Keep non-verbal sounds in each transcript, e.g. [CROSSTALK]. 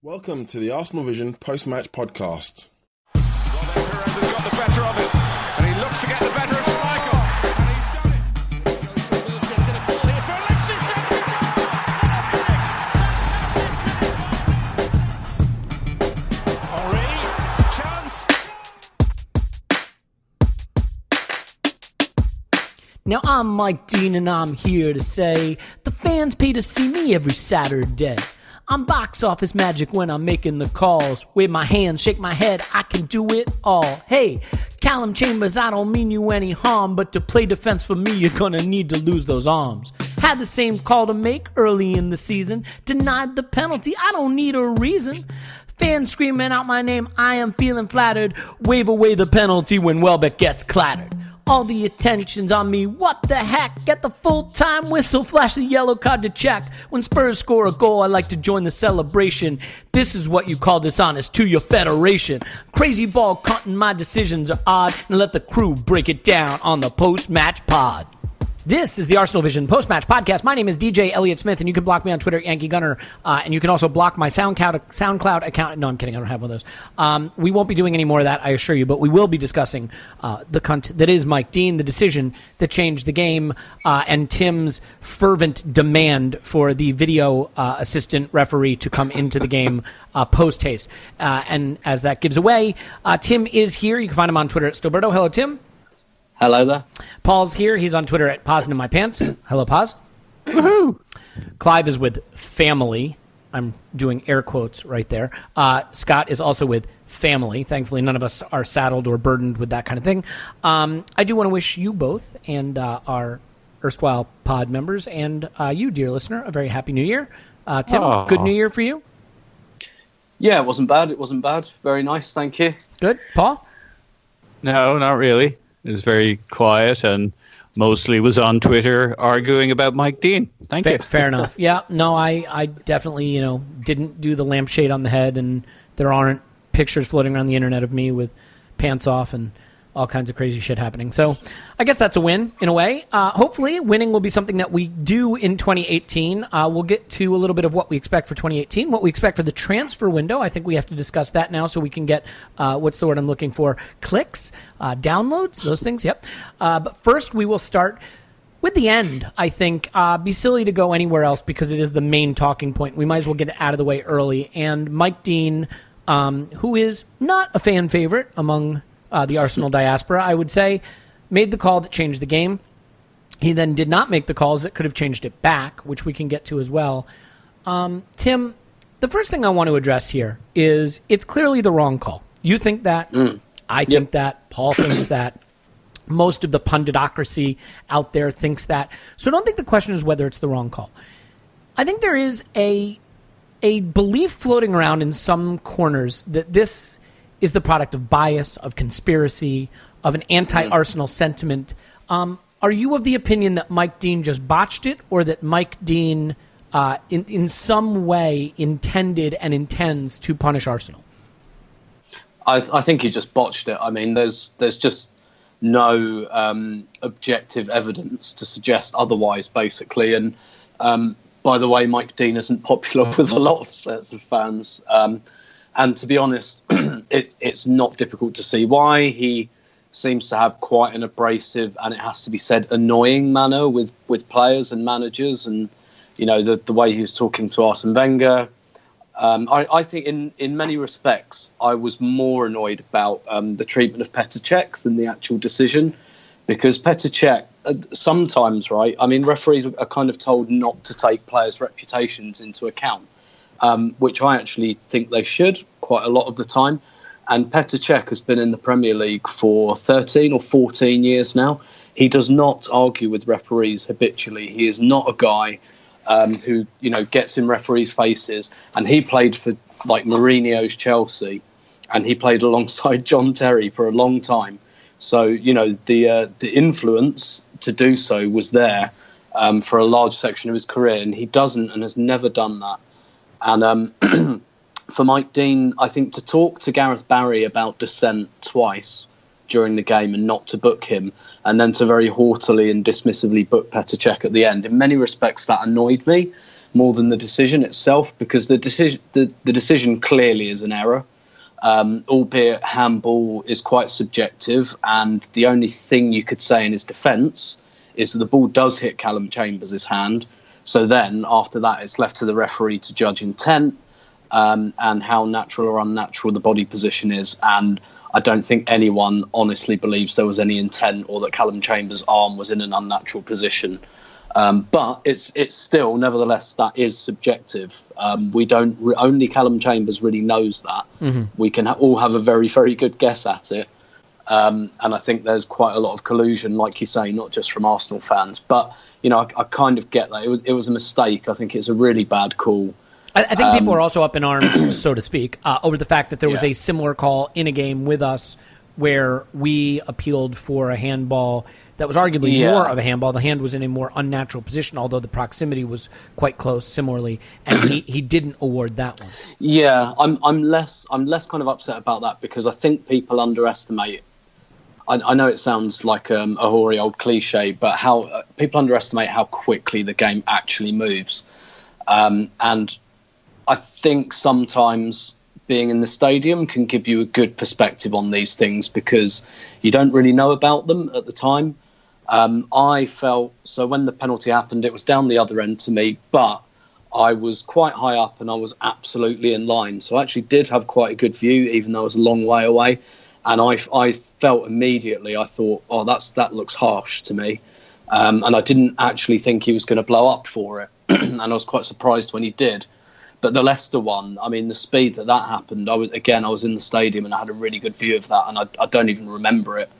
Welcome to the Arsenal Vision post-match podcast. Has got the better of it, and he looks to get the better of and he's done it. Chance. Now I'm Mike Dean and I'm here to say the fans pay to see me every Saturday. I'm box office magic when I'm making the calls. Wave my hands, shake my head, I can do it all. Hey, Callum Chambers, I don't mean you any harm, but to play defense for me, you're gonna need to lose those arms. Had the same call to make early in the season, denied the penalty, I don't need a reason. Fans screaming out my name, I am feeling flattered. Wave away the penalty when Welbeck gets clattered. All the attention's on me, what the heck? Get the full time whistle, flash the yellow card to check. When Spurs score a goal, I like to join the celebration. This is what you call dishonest to your federation. Crazy ball cutting, my decisions are odd, and let the crew break it down on the post match pod. This is the Arsenal Vision post match podcast. My name is DJ Elliott Smith, and you can block me on Twitter, Yankee Gunner, uh, and you can also block my SoundCloud SoundCloud account. No, I'm kidding. I don't have one of those. Um, we won't be doing any more of that, I assure you, but we will be discussing uh, the cunt that is Mike Dean, the decision that changed the game, uh, and Tim's fervent demand for the video uh, assistant referee to come into the game [LAUGHS] uh, post haste. Uh, and as that gives away, Tim is here. You can find him on Twitter at Stillberto. Hello, Tim. Hello there. Paul's here. He's on Twitter at Pausing in My Pants. Hello, Pause. Woohoo! Clive is with family. I'm doing air quotes right there. Uh, Scott is also with family. Thankfully, none of us are saddled or burdened with that kind of thing. Um, I do want to wish you both and uh, our erstwhile pod members and uh, you, dear listener, a very happy new year. Uh, Tim, Aw. good new year for you. Yeah, it wasn't bad. It wasn't bad. Very nice. Thank you. Good. Paul? No, not really. It was very quiet and mostly was on Twitter arguing about Mike Dean. Thank Fair, you. fair [LAUGHS] enough. Yeah, no, I, I definitely, you know, didn't do the lampshade on the head, and there aren't pictures floating around the internet of me with pants off and all kinds of crazy shit happening. So I guess that's a win in a way. Uh, hopefully, winning will be something that we do in 2018. Uh, we'll get to a little bit of what we expect for 2018, what we expect for the transfer window. I think we have to discuss that now so we can get uh, what's the word I'm looking for? Clicks, uh, downloads, those things. Yep. Uh, but first, we will start with the end, I think, uh, be silly to go anywhere else because it is the main talking point. We might as well get it out of the way early. And Mike Dean, um, who is not a fan favorite among uh, the Arsenal diaspora, I would say, made the call that changed the game. He then did not make the calls that could have changed it back, which we can get to as well. Um, Tim, the first thing I want to address here is it's clearly the wrong call. You think that. I think that. Paul thinks that. Most of the punditocracy out there thinks that. So I don't think the question is whether it's the wrong call. I think there is a a belief floating around in some corners that this is the product of bias, of conspiracy, of an anti-Arsenal sentiment. Um, are you of the opinion that Mike Dean just botched it, or that Mike Dean, uh, in in some way, intended and intends to punish Arsenal? I, I think he just botched it. I mean, there's there's just no um, objective evidence to suggest otherwise, basically. And um, by the way, Mike Dean isn't popular [LAUGHS] with a lot of sets of fans. Um, and to be honest, [CLEARS THROAT] it's it's not difficult to see why he seems to have quite an abrasive and it has to be said annoying manner with with players and managers and you know the the way he was talking to Arsene Wenger um, I, I, think in, in many respects, I was more annoyed about um, the treatment of Petr Cech than the actual decision, because Petr Cech uh, sometimes, right? I mean, referees are kind of told not to take players' reputations into account, um, which I actually think they should quite a lot of the time. And Petr Cech has been in the Premier League for 13 or 14 years now. He does not argue with referees habitually. He is not a guy um, who you know gets in referees' faces, and he played for like Mourinho's Chelsea, and he played [LAUGHS] alongside John Terry for a long time. So you know the uh, the influence to do so was there um, for a large section of his career, and he doesn't and has never done that. And um, [CLEARS THROAT] for Mike Dean, I think to talk to Gareth Barry about dissent twice during the game and not to book him, and then to very haughtily and dismissively book Petr Cech at the end. In many respects, that annoyed me more than the decision itself because the decision the, the decision clearly is an error. Um, albeit handball is quite subjective, and the only thing you could say in his defence is that the ball does hit Callum Chambers' hand. So then, after that, it's left to the referee to judge intent um, and how natural or unnatural the body position is. And I don't think anyone honestly believes there was any intent or that Callum Chambers' arm was in an unnatural position. Um, but it's it's still, nevertheless, that is subjective. Um, we don't re- only Callum Chambers really knows that. Mm-hmm. We can ha- all have a very very good guess at it, um, and I think there's quite a lot of collusion, like you say, not just from Arsenal fans. But you know, I, I kind of get that it was it was a mistake. I think it's a really bad call. I, I think um, people are also up in arms, [CLEARS THROAT] so to speak, uh, over the fact that there was yeah. a similar call in a game with us where we appealed for a handball that was arguably yeah. more of a handball. The hand was in a more unnatural position, although the proximity was quite close. Similarly, and he, he didn't award that one. Yeah, I'm I'm less I'm less kind of upset about that because I think people underestimate. I, I know it sounds like um, a hoary old cliche, but how uh, people underestimate how quickly the game actually moves, um, and I think sometimes being in the stadium can give you a good perspective on these things because you don't really know about them at the time. Um, I felt so when the penalty happened, it was down the other end to me, but I was quite high up and I was absolutely in line. So I actually did have quite a good view, even though I was a long way away. And I, I felt immediately, I thought, oh, that's that looks harsh to me. Um, and I didn't actually think he was going to blow up for it. [CLEARS THROAT] and I was quite surprised when he did. But the Leicester one, I mean, the speed that that happened, I was again, I was in the stadium and I had a really good view of that, and I, I don't even remember it.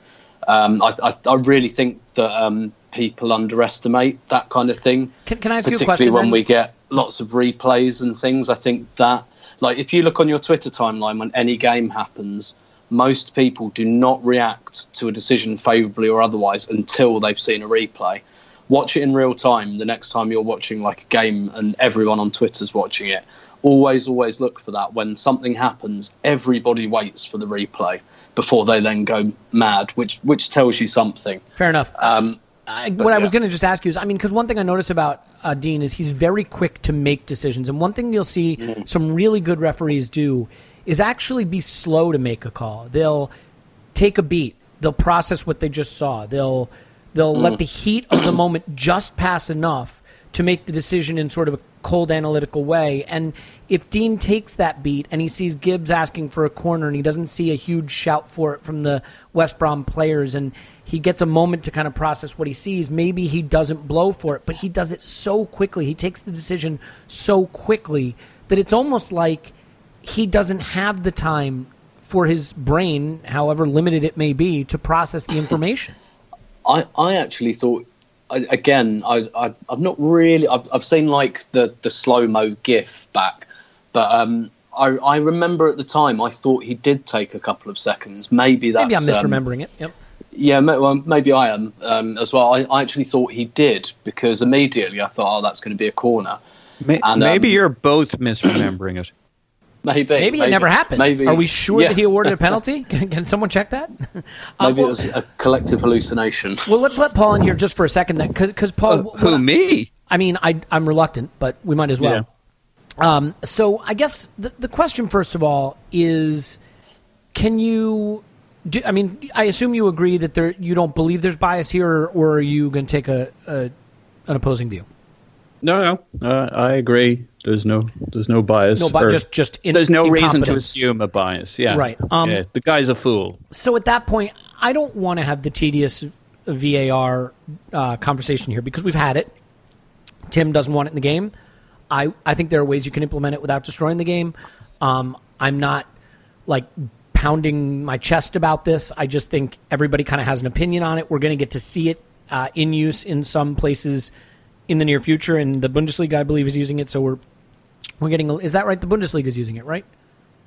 Um, I, I, I, really think that um, people underestimate that kind of thing. Can, can I ask you a question? when then? we get lots of replays and things, I think that, like, if you look on your Twitter timeline when any game happens, most people do not react to a decision favourably or otherwise until they've seen a replay watch it in real time the next time you're watching like a game and everyone on Twitter's watching it. Always, always look for that. When something happens, everybody waits for the replay before they then go mad, which which tells you something. Fair enough. Um, I, what yeah. I was going to just ask you is, I mean, because one thing I notice about uh, Dean is he's very quick to make decisions, and one thing you'll see mm. some really good referees do is actually be slow to make a call. They'll take a beat. They'll process what they just saw. They'll They'll let the heat of the moment just pass enough to make the decision in sort of a cold analytical way. And if Dean takes that beat and he sees Gibbs asking for a corner and he doesn't see a huge shout for it from the West Brom players and he gets a moment to kind of process what he sees, maybe he doesn't blow for it, but he does it so quickly. He takes the decision so quickly that it's almost like he doesn't have the time for his brain, however limited it may be, to process the information. I, I actually thought I, again I, I I've not really I've, I've seen like the the slow mo gif back, but um I I remember at the time I thought he did take a couple of seconds. Maybe that's Maybe I'm um, misremembering it. Yep. yeah, well, maybe I am um, as well. I, I actually thought he did because immediately I thought, oh, that's going to be a corner. May- And, maybe um, you're both misremembering it. Maybe, Maybe, it never happened. Maybe, Are we sure yeah. that he awarded a [LAUGHS] penalty? Can, [LAUGHS] can someone check that? Uh, [LAUGHS] Maybe well, it was a collective hallucination. well, let's let Paul in here just for a second, then, because Paul. Uh, who me? I mean, I, I'm reluctant, but we might as well. Um, so I guess the, the question, first of all, is can you do? I mean, I assume you agree that there you don't believe there's bias here, or, or are you going to take a, a an opposing view? No, no, uh, I agree. There's no, there's no bias. No, but just just in, there's no reason to assume a bias. Yeah, Right. Um, yeah, the guy's a fool. So at that point, I don't want to have the tedious VAR uh, conversation here because we've had it. Tim doesn't want it in the game. I, I think there are ways you can implement it without destroying the game. Um, I'm not like pounding my chest about this. I just think everybody kind of has an opinion on it. We're going to get to see it uh, in use in some places in the near future, and the Bundesliga, I believe, is using it. So we're we're getting. A, is that right? The Bundesliga is using it, right?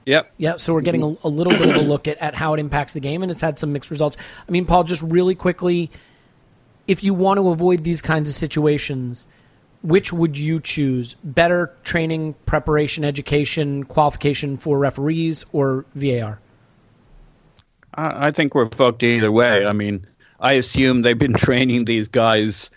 Yep. Yeah, so we're getting a, a little bit of a look at, at how it impacts the game, and it's had some mixed results. I mean, Paul, just really quickly, if you want to avoid these kinds of situations, which would you choose? Better training, preparation, education, qualification for referees, or VAR? I, I think we're fucked either way. I mean, I assume they've been [LAUGHS] training these guys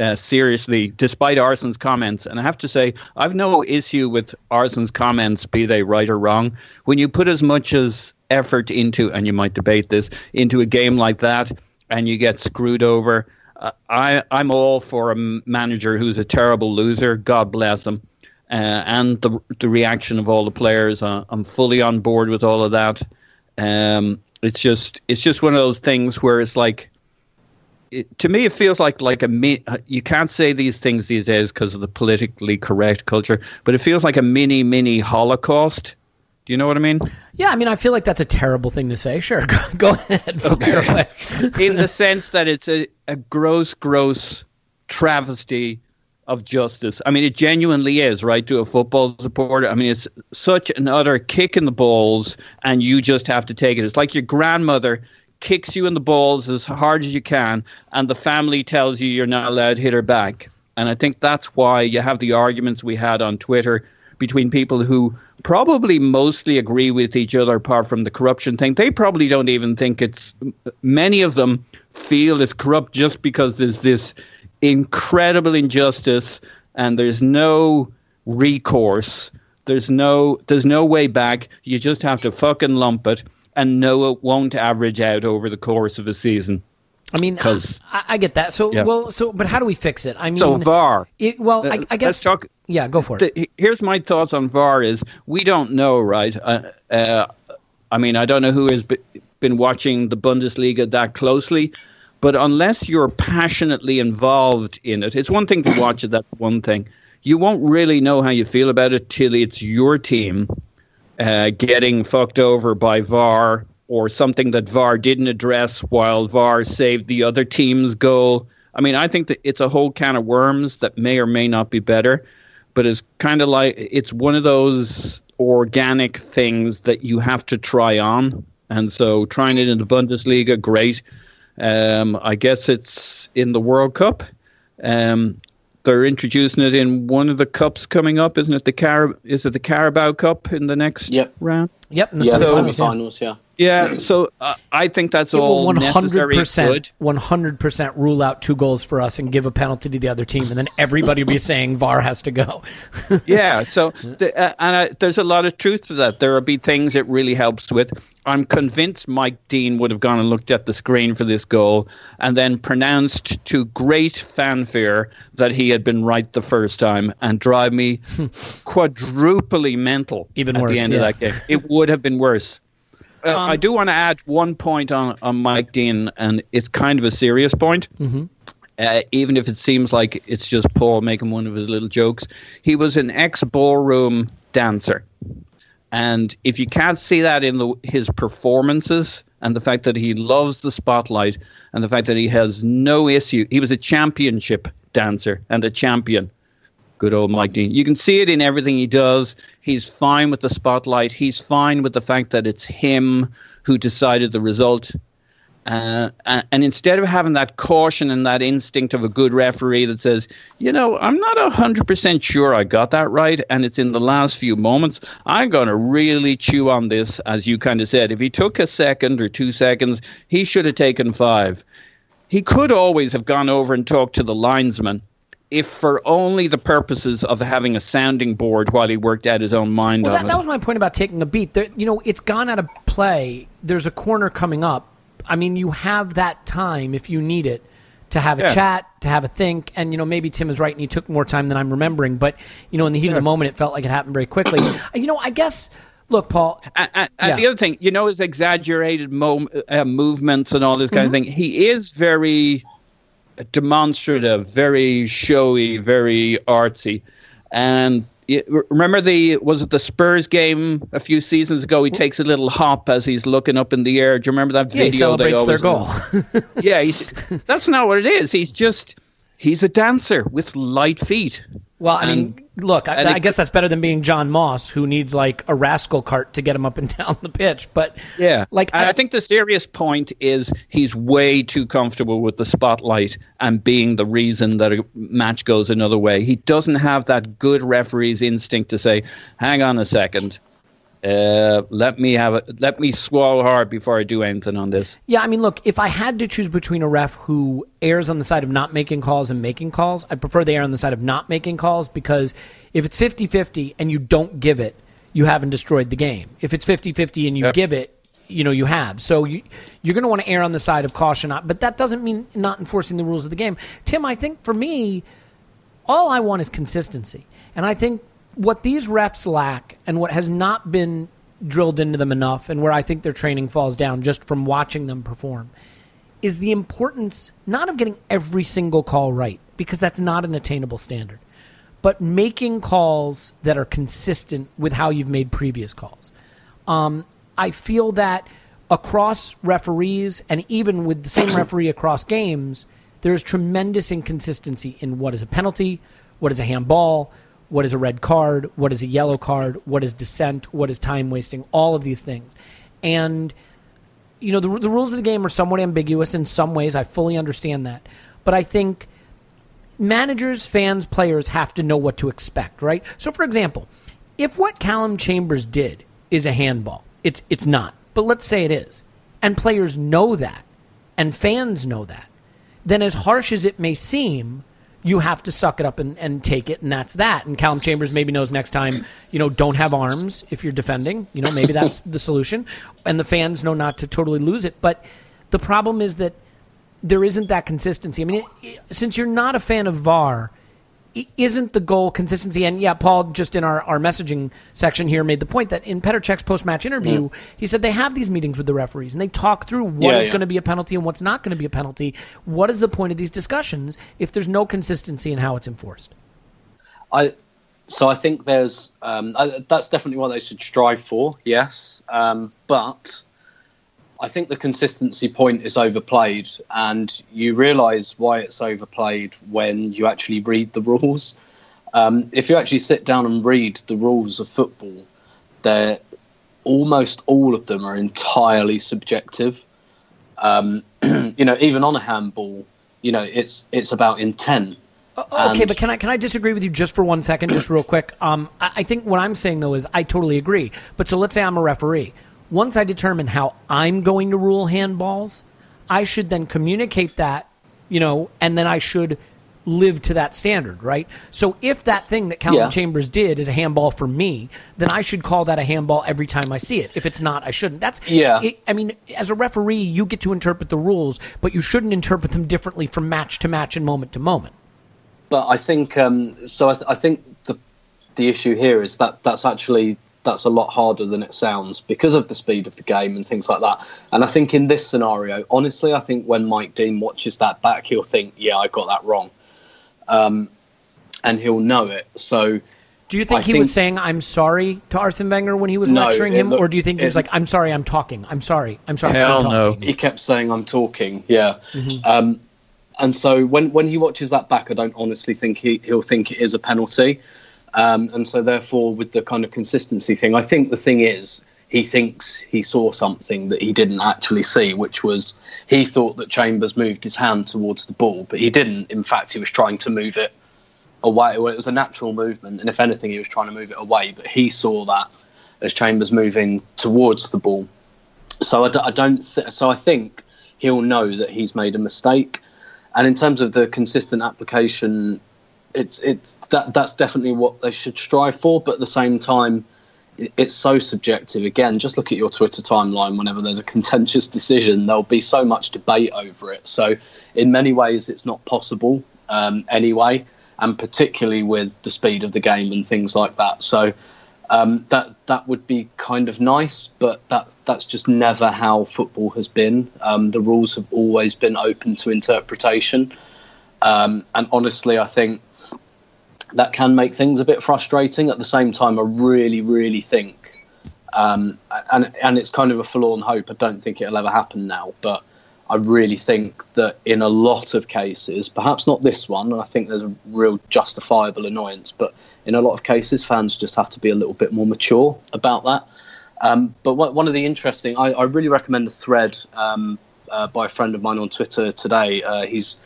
uh, seriously, despite Arsene's comments. And I have to say, I've no issue with Arsene's comments, be they right or wrong. When you put as much as effort into, and you might debate this, into a game like that, and you get screwed over, uh, I, I'm all for a manager who's a terrible loser. God bless him. Uh, and the the reaction of all the players, uh, I'm fully on board with all of that. Um, it's just it's just one of those things where it's like it, to me it feels like like a mi- uh, you can't say these things these days because of the politically correct culture but it feels like a mini mini holocaust. Do you know what i mean? Yeah, I mean, I feel like that's a terrible thing to say. Sure, [LAUGHS] go, go ahead, away. in the sense that it's a, a gross gross travesty of justice. I mean it genuinely is right to a football supporter. I mean it's such an utter kick in the balls and you just have to take it. It's like your grandmother kicks you in the balls as hard as you can and the family tells you you're not allowed to hit her back. And i think that's why you have the arguments we had on twitter between people who probably mostly agree with each other apart from the corruption thing. They probably don't even think it's many of them feel it's corrupt just because there's this incredible injustice and there's no recourse. There's no there's no way back. You just have to fucking lump it and know it won't average out over the course of a season I mean, I, I get that. So, Yeah. well, so, but how do we fix it? I mean, so var it, well, I, Uh, I guess. let's talk yeah, go for it. the, here's my thoughts on VAR is we don't know, right? Uh, uh, I mean, I don't know who has been watching the Bundesliga that closely, but unless you're passionately involved in it, it's one thing to watch it. That's one thing. You won't really know how you feel about it till it's your team uh, getting fucked over by VAR or something that VAR didn't address while VAR saved the other team's goal. I mean, I think that it's a whole can of worms that may or may not be better, but it's kind of like it's one of those organic things that you have to try on. And so trying it in the Bundesliga, great. Um, I guess it's in the World Cup. Um, they're introducing it in one of the cups coming up, isn't it? The Car- is it the Carabao Cup in the next Yep. round? Yep. in the Yeah, the semifinals, yeah. semi-finals. Yeah. Yeah, so uh, I think that's It all one hundred necessary and percent, one hundred percent rule out two goals for us and give a penalty to the other team, and then everybody will be saying VAR has to go. Yeah, so [LAUGHS] the, uh, and uh, there's a lot of truth to that. There will be things it really helps with. I'm convinced Mike Dean would have gone and looked at the screen for this goal and then pronounced to great fanfare that he had been right the first time and drive me [LAUGHS] quadruply mental Even at worse, the end yeah. of that game. It would have been worse. [LAUGHS] Uh, I do want to add one point on, on Mike Dean, and it's kind of a serious point. Uh, even if it seems like it's just Paul making one of his little jokes. He was an ex ballroom dancer. And if you can't see that in the, his performances and the fact that he loves the spotlight and the fact that he has no issue. He was a championship dancer and a champion. Good old Mike Dean. You can see it in everything he does. He's fine with the spotlight. He's fine with the fact that it's him who decided the result. Uh, and instead of having that caution and that instinct of a good referee that says, you know, I'm not 100% sure I got that right, and it's in the last few moments, I'm going to really chew on this, as you kind of said. If he took a second or two seconds, he should have taken five. He could always have gone over and talked to the linesman if for only the purposes of having a sounding board while he worked out his own mind well, that, that, was my point about taking a beat. There, you know, it's gone out of play. There's a corner coming up. I mean, you have that time if you need it to have a Yeah. chat, to have a think, and you know maybe Tim is right and he took more time than I'm remembering. But you know, in the heat of the moment, it felt like it happened very quickly. [CLEARS THROAT] you know, I guess. Look, Paul. And, and, and Yeah. the other thing, you know, his exaggerated mo- uh, movements and all this kind of Mm-hmm. thing. He is very demonstrative, very showy, very artsy. And remember the was it the Spurs game a few seasons ago? He takes a little hop as he's looking up in the air. Do you remember that Yeah, he video? they celebrates their goal. [LAUGHS] yeah, he's, that's not what it is. He's just he's a dancer with light feet. Well, I mean, look, I, I guess that's better than being John Moss, who needs like a rascal cart to get him up and [LAUGHS] down the pitch. But Yeah, like I, I think the serious point is he's way too comfortable with the spotlight and being the reason that a match goes another way. He doesn't have that good referee's instinct to say, "Hang on a second, uh, let me have it. Let me swallow hard before I do anything on this." Yeah, I mean, look, if I had to choose between a ref who errs on the side of not making calls and making calls, I prefer they err on the side of not making calls because if it's 50 50 and you don't give it, you haven't destroyed the game. If it's 50 50 and you Yep. give it, you know, you have. So you, you're going to want to err on the side of caution, but that doesn't mean not enforcing the rules of the game. Tim, I think for me, all I want is consistency. And I think what these refs lack and what has not been drilled into them enough and where I think their training falls down just from watching them perform is the importance not of getting every single call right because that's not an attainable standard, but making calls that are consistent with how you've made previous calls. Um, I feel that across referees and even with the same referee across games, there's tremendous inconsistency in what is a penalty, what is a handball, what is a red card, what is a yellow card, what is dissent, what is time wasting, all of these things. And you know, the, the rules of the game are somewhat ambiguous in some ways. I fully understand that. But I think managers, fans, players have to know what to expect, right? So, for example, if what Callum Chambers did is a handball, it's, it's not. But let's say it is. And players know that, and fans know that. Then, as harsh as it may seem, you have to suck it up and, and take it, and that's that. And Callum Chambers maybe knows next time, you know, don't have arms if you're defending. You know, maybe that's the solution. And the fans know not to totally lose it. But the problem is that there isn't that consistency. I mean, it, it- since you're not a fan of VAR, isn't the goal consistency? And yeah, Paul just in our, our messaging section here made the point that in Petr Cech's post match interview, he said they have these meetings with the referees and they talk through what is Yeah, yeah. going to be a penalty and what's not going to be a penalty. What is the point of these discussions if there's no consistency in how it's enforced? I so I think there's um, I, that's definitely what they should strive for. Yes, um, but I think the consistency point is overplayed, and you realise why it's overplayed when you actually read the rules. Um, if you actually sit down and read the rules of football, they're almost all of them are entirely subjective. Um, [CLEARS THROAT] you know, even on a handball, you know, it's it's about intent. Okay, And- but can I can I disagree with you just for one second, just real quick? Um, I, I think what I'm saying though is I totally agree. But so let's say I'm a referee. Once I determine how I'm going to rule handballs, I should then communicate that, you know, and then I should live to that standard, right? So if that thing that Callum Yeah. Chambers did is a handball for me, then I should call that a handball every time I see it. If it's not, I shouldn't. That's Yeah. it- I mean, as a referee, you get to interpret the rules, but you shouldn't interpret them differently from match to match and moment to moment. But I think um, so. I, th- I think the the issue here is that that's actually that's a lot harder than it sounds because of the speed of the game and things like that. And I think in this scenario, honestly, I think when Mike Dean watches that back, he'll think, "Yeah, I got that wrong," um, and he'll know it. So Do you think I he think- was saying "I'm sorry" to Arsene Wenger when he was No, lecturing him, look- or do you think he was it- like, "I'm sorry, I'm talking, I'm sorry, I'm sorry"? Hell I'm no. talking. he kept saying I'm talking. Yeah. Mm-hmm. Um, and so when when he watches that back, I don't honestly think he he'll think it is a penalty. Um, and so therefore, with the kind of consistency thing, I think the thing is he thinks he saw something that he didn't actually see, which was he thought that Chambers moved his hand towards the ball, but he didn't. In fact, he was trying to move it away. Well, it was a natural movement, and if anything, he was trying to move it away. But he saw that as Chambers moving towards the ball. So I, d- I don't. Th- so I think he'll know that he's made a mistake. And in terms of the consistent application, it's it's that that's definitely what they should strive for. But at the same time, it's so subjective. Again, just look at your Twitter timeline. Whenever there's a contentious [LAUGHS] decision, there'll be so much debate over it. So in many ways, it's not possible um, anyway, and particularly with the speed of the game and things like that. So um, that that would be kind of nice, but that that's just never how football has been. Um, the rules have always been open to interpretation, um, and honestly, I think that can make things a bit frustrating. At the same time, I really, really think, um, and and it's kind of a forlorn hope. I don't think it'll ever happen now, but I really think that in a lot of cases, perhaps not this one, and I think there's a real justifiable annoyance, but in a lot of cases, fans just have to be a little bit more mature about that. Um, but one one of the interesting, I, I really recommend a thread um, uh, by a friend of mine on Twitter today. Uh, he's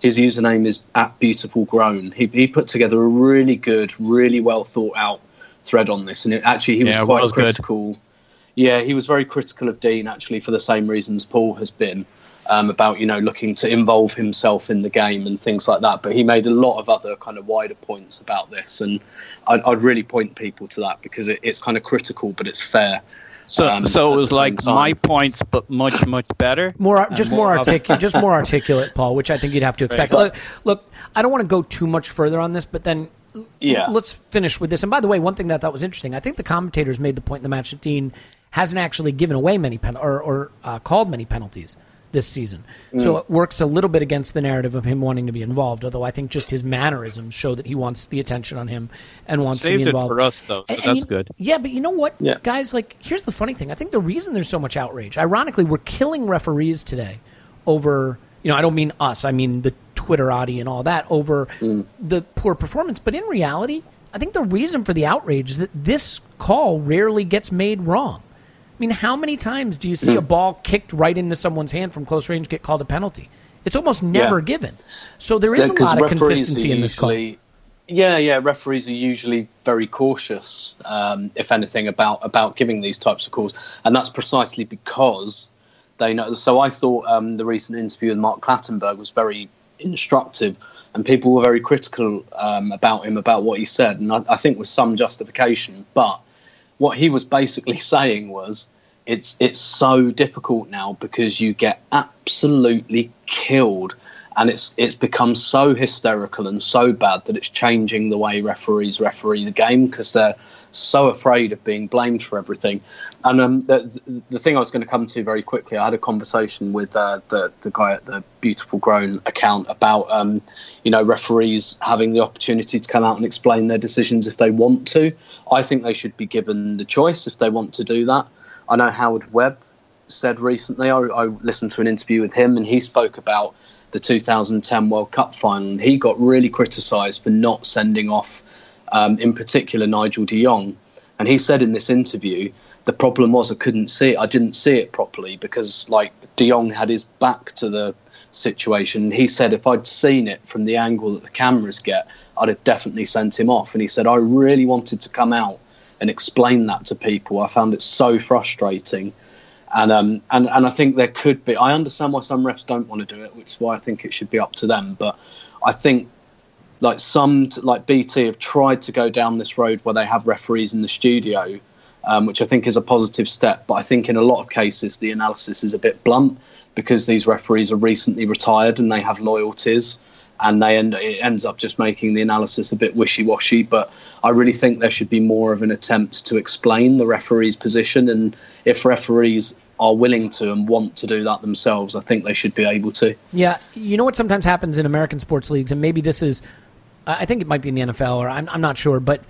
his username is at beautiful grown. He, he put together a really good, really well thought out thread on this, and it, actually he was Yeah, quite was good. critical. Yeah, he was very critical of Dean actually for the same reasons Paul has been um, about you know looking to involve himself in the game and things like that. But he made a lot of other kind of wider points about this, and I'd, I'd really point people to that because it, it's kind of critical, but it's fair. So, um, so it was like time. my points, but much, much better. More, just more more articulate, just more [LAUGHS] articulate, Paul, which I think you'd have to expect. Look, look, I don't want to go too much further on this, but then Yeah. let's finish with this. And by the way, one thing that I thought was interesting, I think the commentators made the point in the match that Dean hasn't actually given away many pen or, or uh, called many penalties this season. So Mm. it works a little bit against the narrative of him wanting to be involved. Although I think just his mannerisms show that he wants the attention on him and wants to Saved be it involved for us, though, so And- and that's you- good. Yeah, but you know what, Yeah. guys? Like, here's the funny thing. I think the reason there's so much outrage, ironically, we're killing referees today over. You know, I don't mean us. I mean the Twitterati and all that over the poor performance. But in reality, I think the reason for the outrage is that this call rarely gets made wrong. I mean, how many times do you see a ball kicked right into someone's hand from close range get called a penalty? It's almost never Yeah. given. So there is Yeah, a lot of consistency in this call. Yeah, yeah. Referees are usually very cautious, um, if anything, about about giving these types of calls, and that's precisely because they know. So I thought um, the recent interview with Mark Clattenburg was very instructive, and people were very critical um, about him about what he said, and I, I think with some justification. But what he was basically [LAUGHS] saying was it's it's so difficult now because you get absolutely killed and it's it's become so hysterical and so bad that it's changing the way referees referee the game because they're so afraid of being blamed for everything. And um, the, the thing I was going to come to very quickly, I had a conversation with uh, the the guy at the Beautiful Grown account about um, you know referees having the opportunity to come out and explain their decisions if they want to. I think they should be given the choice if they want to do that. I know Howard Webb said recently. I, I listened to an interview with him, and he spoke about the 2010 World Cup final. He got really criticised for not sending off, um, in particular, Nigel De Jong. And he said in this interview, the problem was I couldn't see it. I didn't see it properly because, like, De Jong had his back to the situation. He said if I'd seen it from the angle that the cameras get, I'd have definitely sent him off. And he said I really wanted to come out and explain that to people. I found it so frustrating. And um and, and I think there could be I understand why some refs don't want to do it, which is why I think it should be up to them. But I think like some like BT have tried to go down this road where they have referees in the studio, um, which I think is a positive step. But I think in a lot of cases the analysis is a bit blunt because these referees are recently retired and they have loyalties, and they end it ends up just making the analysis a bit wishy washy. But I really think there should be more of an attempt to explain the referee's position, and if referees are willing to and want to do that themselves, I think they should be able to. Yeah, you know what sometimes happens in American sports leagues, and maybe this is, I think it might be in the NFL, or I'm, I'm not sure, but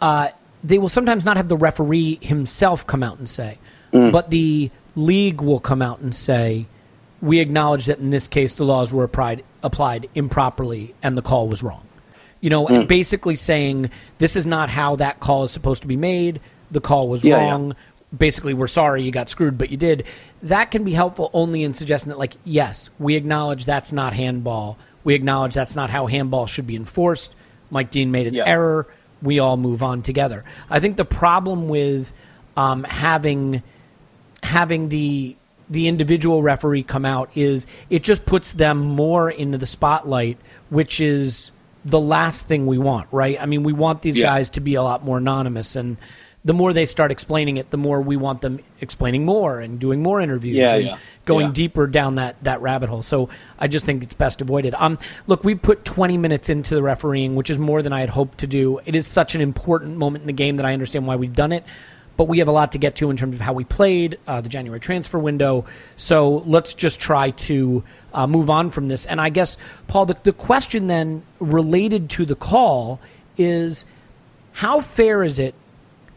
uh, they will sometimes not have the referee himself come out and say, but the league will come out and say, we acknowledge that in this case the laws were applied applied improperly and the call was wrong. You know, and basically saying this is not how that call is supposed to be made. The call was Yeah, yeah. wrong. Basically, we're sorry you got screwed, but you did. That can be helpful only in suggesting that, like, yes, we acknowledge that's not handball. We acknowledge that's not how handball should be enforced. Mike Dean made an Yeah. error. We all move on together. I think the problem with um, having having the the individual referee come out is it just puts them more into the spotlight, which is the last thing we want, right? I mean, we want these Yeah. guys to be a lot more anonymous and the more they start explaining it, the more we want them explaining more and doing more interviews Yeah, and yeah. going Yeah. deeper down that, that rabbit hole. So I just think it's best avoided. Um, look, we put 20 minutes into the refereeing, which is more than I had hoped to do. It is such an important moment in the game that I understand why we've done it. But we have a lot to get to in terms of how we played, uh, the January transfer window. So let's just try to uh, move on from this. And I guess, Paul, the, the question then related to the call is how fair is it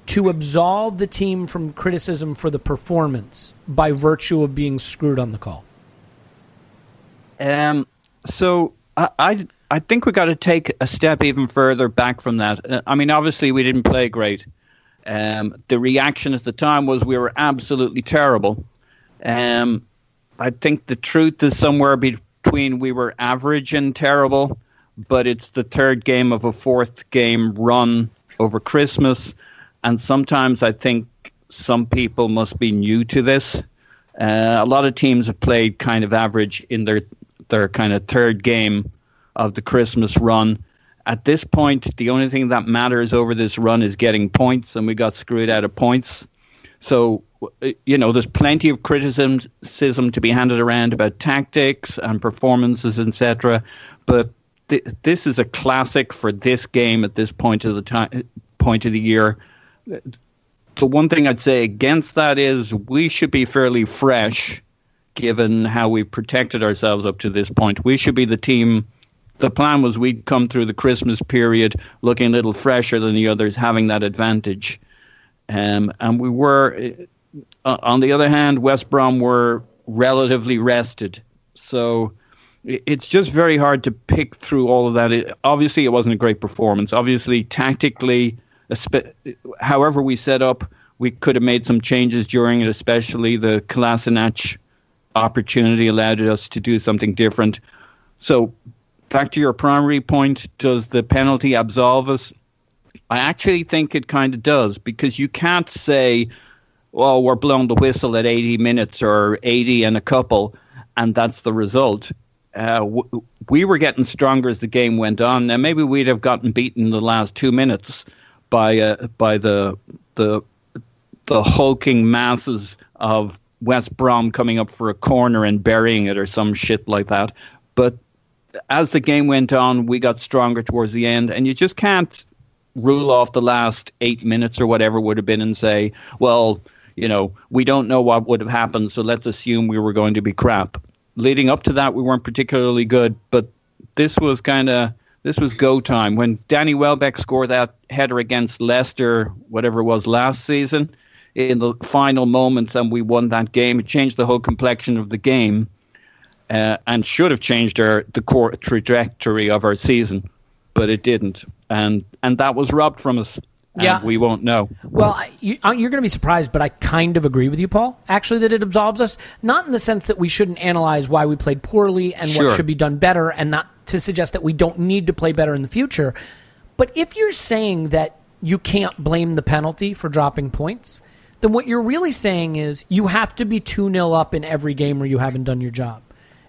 to absolve the team from criticism for the performance by virtue of being screwed on the call? Um, so I, I, I think we got to take a step even further back from that. Uh, I mean, obviously we didn't play great. Um, the reaction at the time was we were absolutely terrible. Um, I think the truth is somewhere between we were average and terrible, but it's the third game of a fourth game run over Christmas, and sometimes I think some people must be new to this. Uh, a lot of teams have played kind of average in their their kind of third game of the Christmas run. At this point, the only thing that matters over this run is getting points, and we got screwed out of points. So, you know, there's plenty of criticism to be handed around about tactics and performances, etc. But th- this is a classic for this game at this point of the time, point of the year. The one thing I'd say against that is we should be fairly fresh, given how we protected ourselves up to this point. We should be the team. The plan was we'd come through the Christmas period looking a little fresher than the others, having that advantage. Um, and we were, uh, on the other hand, West Brom were relatively rested. So it's just very hard to pick through all of that. It, obviously, it wasn't a great performance. Obviously, tactically, however we set up, we could have made some changes during it, especially the Kolasinac opportunity allowed us to do something different. So, back to your primary point, does the penalty absolve us? I actually think it kind of does because you can't say, well, we're blowing the whistle at 80 minutes or 80 and a couple, and that's the result. Uh, w- we were getting stronger as the game went on. Now maybe we'd have gotten beaten in the last two minutes by uh, by the the the hulking masses of West Brom coming up for a corner and burying it or some shit like that. But as the game went on, we got stronger towards the end, and you just can't rule off the last eight minutes or whatever would have been and say, well, you know, we don't know what would have happened, so let's assume we were going to be crap. Leading up to that, we weren't particularly good, but this was kind of this was go time when Danny Welbeck scored that header against Leicester, whatever it was last season, in the final moments, and we won that game. It changed the whole complexion of the game, uh, and should have changed our the core trajectory of our season, but it didn't, and and that was robbed from us. and Yeah. we won't know. Well, I- you, uh, you're going to be surprised, but I kind of agree with you, Paul. Actually, that it absolves us, not in the sense that we shouldn't analyze why we played poorly and Sure. what should be done better, and not to suggest that we don't need to play better in the future. But if you're saying that you can't blame the penalty for dropping points, then what you're really saying is you have to be 2 0 up in every game where you haven't done your job.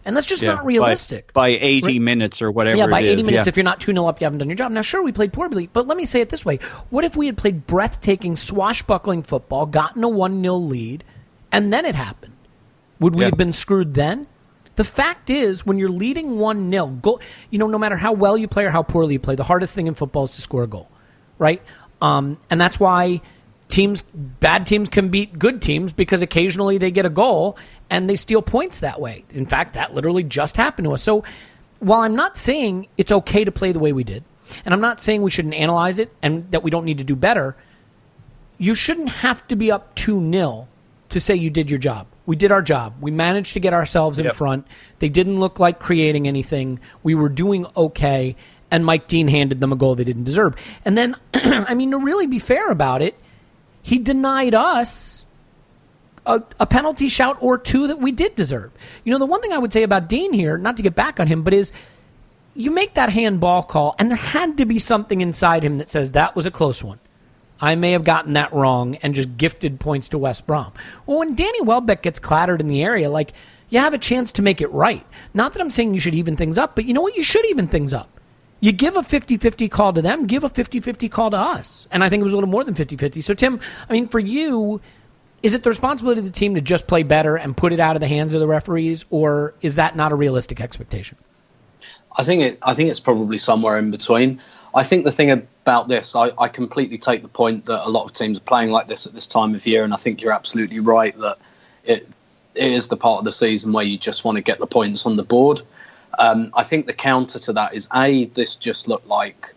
And that's just Yeah, not realistic. by, by 80 minutes or whatever. Yeah, by it 80 is, minutes, yeah. if you're not 2 0 up, you haven't done your job. Now, sure, we played poorly, but let me say it this way. What if we had played breathtaking, swashbuckling football, gotten a 1 0 lead, and then it happened? Would we Yeah. have been screwed then? The fact is, when you're leading 1 0, goal, you know, no matter how well you play or how poorly you play, the hardest thing in football is to score a goal, right? Um, and that's why teams, bad teams can beat good teams because occasionally they get a goal and they steal points that way. In fact, that literally just happened to us. So while I'm not saying it's okay to play the way we did, and I'm not saying we shouldn't analyze it and that we don't need to do better. You shouldn't have to be up 2 0 to say you did your job. We did our job. We managed to get ourselves in Yep. front. They didn't look like creating anything. We were doing okay, and Mike Dean handed them a goal they didn't deserve. And then, [CLEARS THROAT] I mean, to really be fair about it, he denied us a, a penalty shout or two that we did deserve. You know, the one thing I would say about Dean here, not to get back on him, but is you make that handball call, and there had to be something inside him that says that was a close one. I may have gotten that wrong and just gifted points to West Brom. Well, when Danny Welbeck gets clattered in the area, like you have a chance to make it right. Not that I'm saying you should even things up, but you know what? You should even things up. You give a 50 50 call to them, give a 50 50 call to us. And I think it was a little more than 50 50. So, Tim, I mean, for you, is it the responsibility of the team to just play better and put it out of the hands of the referees, or is that not a realistic expectation? I think it. I think it's probably somewhere in between. I think the thing about this, I, I completely take the point that a lot of teams are playing like this at this time of year, and I think you're absolutely right that it, it is the part of the season where you just want to get the points on the board. Um, I think the counter to that is a this just looked like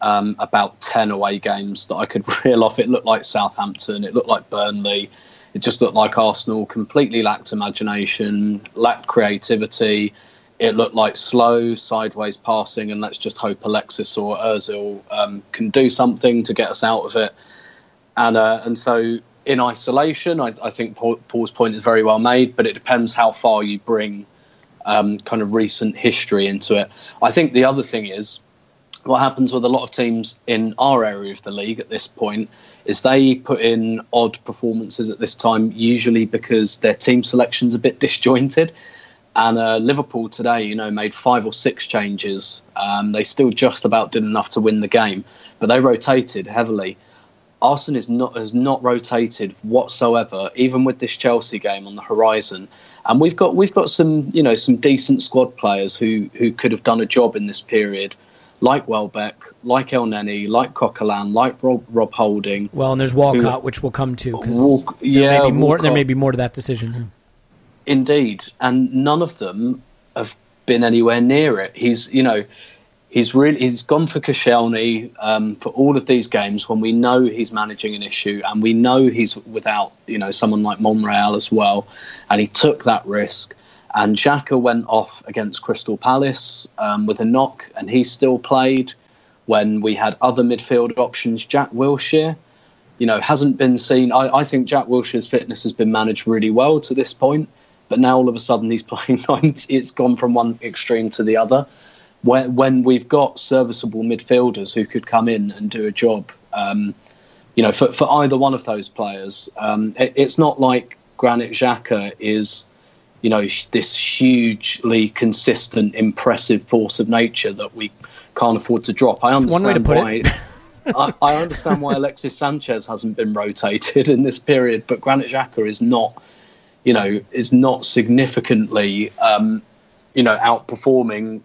um, about ten away games that I could [LAUGHS] reel off. It looked like Southampton, it looked like Burnley, it just looked like Arsenal completely lacked imagination, lacked creativity. It looked like slow sideways passing, and let's just hope Alexis or Özil um, can do something to get us out of it. And uh, and so in isolation, I, I think Paul, Paul's point is very well made, but it depends how far you bring um, kind of recent history into it. I think the other thing is what happens with a lot of teams in our area of the league at this point is they put in odd performances at this time, usually because their team selection's a bit [LAUGHS] disjointed. And uh, Liverpool today, you know, made five or six changes. Um, they still just about did enough to win the game, but they rotated heavily. Arsenal is not has not rotated whatsoever, even with this Chelsea game on the horizon. And we've got we've got some you know some decent squad players who who could have done a job in this period, like Welbeck, like Elneny, like Coquelin, like Rob, Rob Holding. Well, and there's Walcott, which we'll come to because Walk- there yeah, may be more. There may be more to that decision. Indeed, and none of them have been anywhere near it. He's, you know, he's really he's gone for Koscielny um, for all of these games when we know he's managing an issue and we know he's without, you know, someone like Monreal as well, and he took that risk. And Xhaka went off against Crystal Palace um, with a knock, and he still played when we had other midfield options. Jack Wilshere, you know, hasn't been seen. I, I think Jack Wilshere's fitness has been managed really well to this point, but now all of a sudden he's [LAUGHS] playing 90. It's gone from one extreme to the other. When, when we've got serviceable midfielders who could come in and do a job, um, you know, for, for either one of those players, um, it, it's not like Granit Xhaka is, you know, this hugely consistent, impressive force of nature that we can't afford to drop. I one way to understand put why. it. [LAUGHS] I, I understand why Alexis Sanchez hasn't been rotated [LAUGHS] in this period, but Granit Xhaka is not, you know, is not significantly, um, you know, outperforming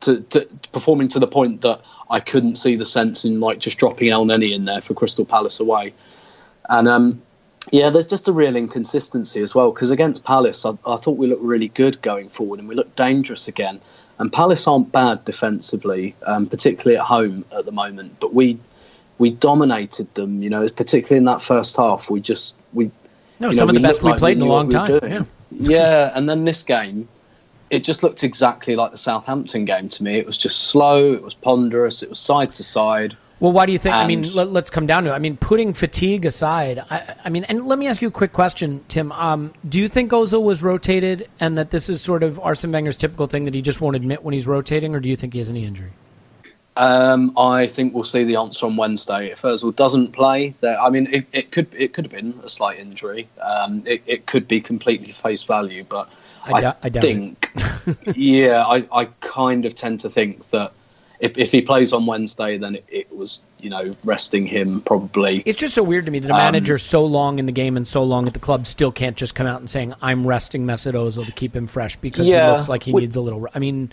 to, to performing to the point that I couldn't see the sense in like just dropping Elneny in there for Crystal Palace away, and um, yeah, there's just a real inconsistency as well because against Palace, I, I thought we looked really good going forward and we looked dangerous again. And Palace aren't bad defensively, um, particularly at home at the moment, but we we dominated them. You know, particularly in that first half, we just we No, some know, of the best we like played in a long we time. Yeah. yeah, and then this game, it just looked exactly like the Southampton game to me. It was just slow, it was ponderous, it was side to side. Well, why do you think? I mean, And- let, us come down to it. I mean, putting fatigue aside, I, I mean, and let me ask you a quick question, Tim. Um, do you think Ozil was rotated, and that this is sort of Arsene Wenger's typical thing that he just won't admit when he's rotating, or do you think he has any injury? Um, I think we'll see the answer on Wednesday. If Ozil doesn't play, there, I mean, it, it could it could have been a slight injury. Um, it, it could be completely face value, but I I, doubt- I think, yeah, I, I kind of tend to think that if, if he plays on Wednesday, then it, it was you know resting him probably. It's just so weird to me that a Um, manager so long in the game and so long at the club still can't just come out and saying, "I'm resting Mesut Ozil to keep him fresh" because he looks like he needs a little. I mean,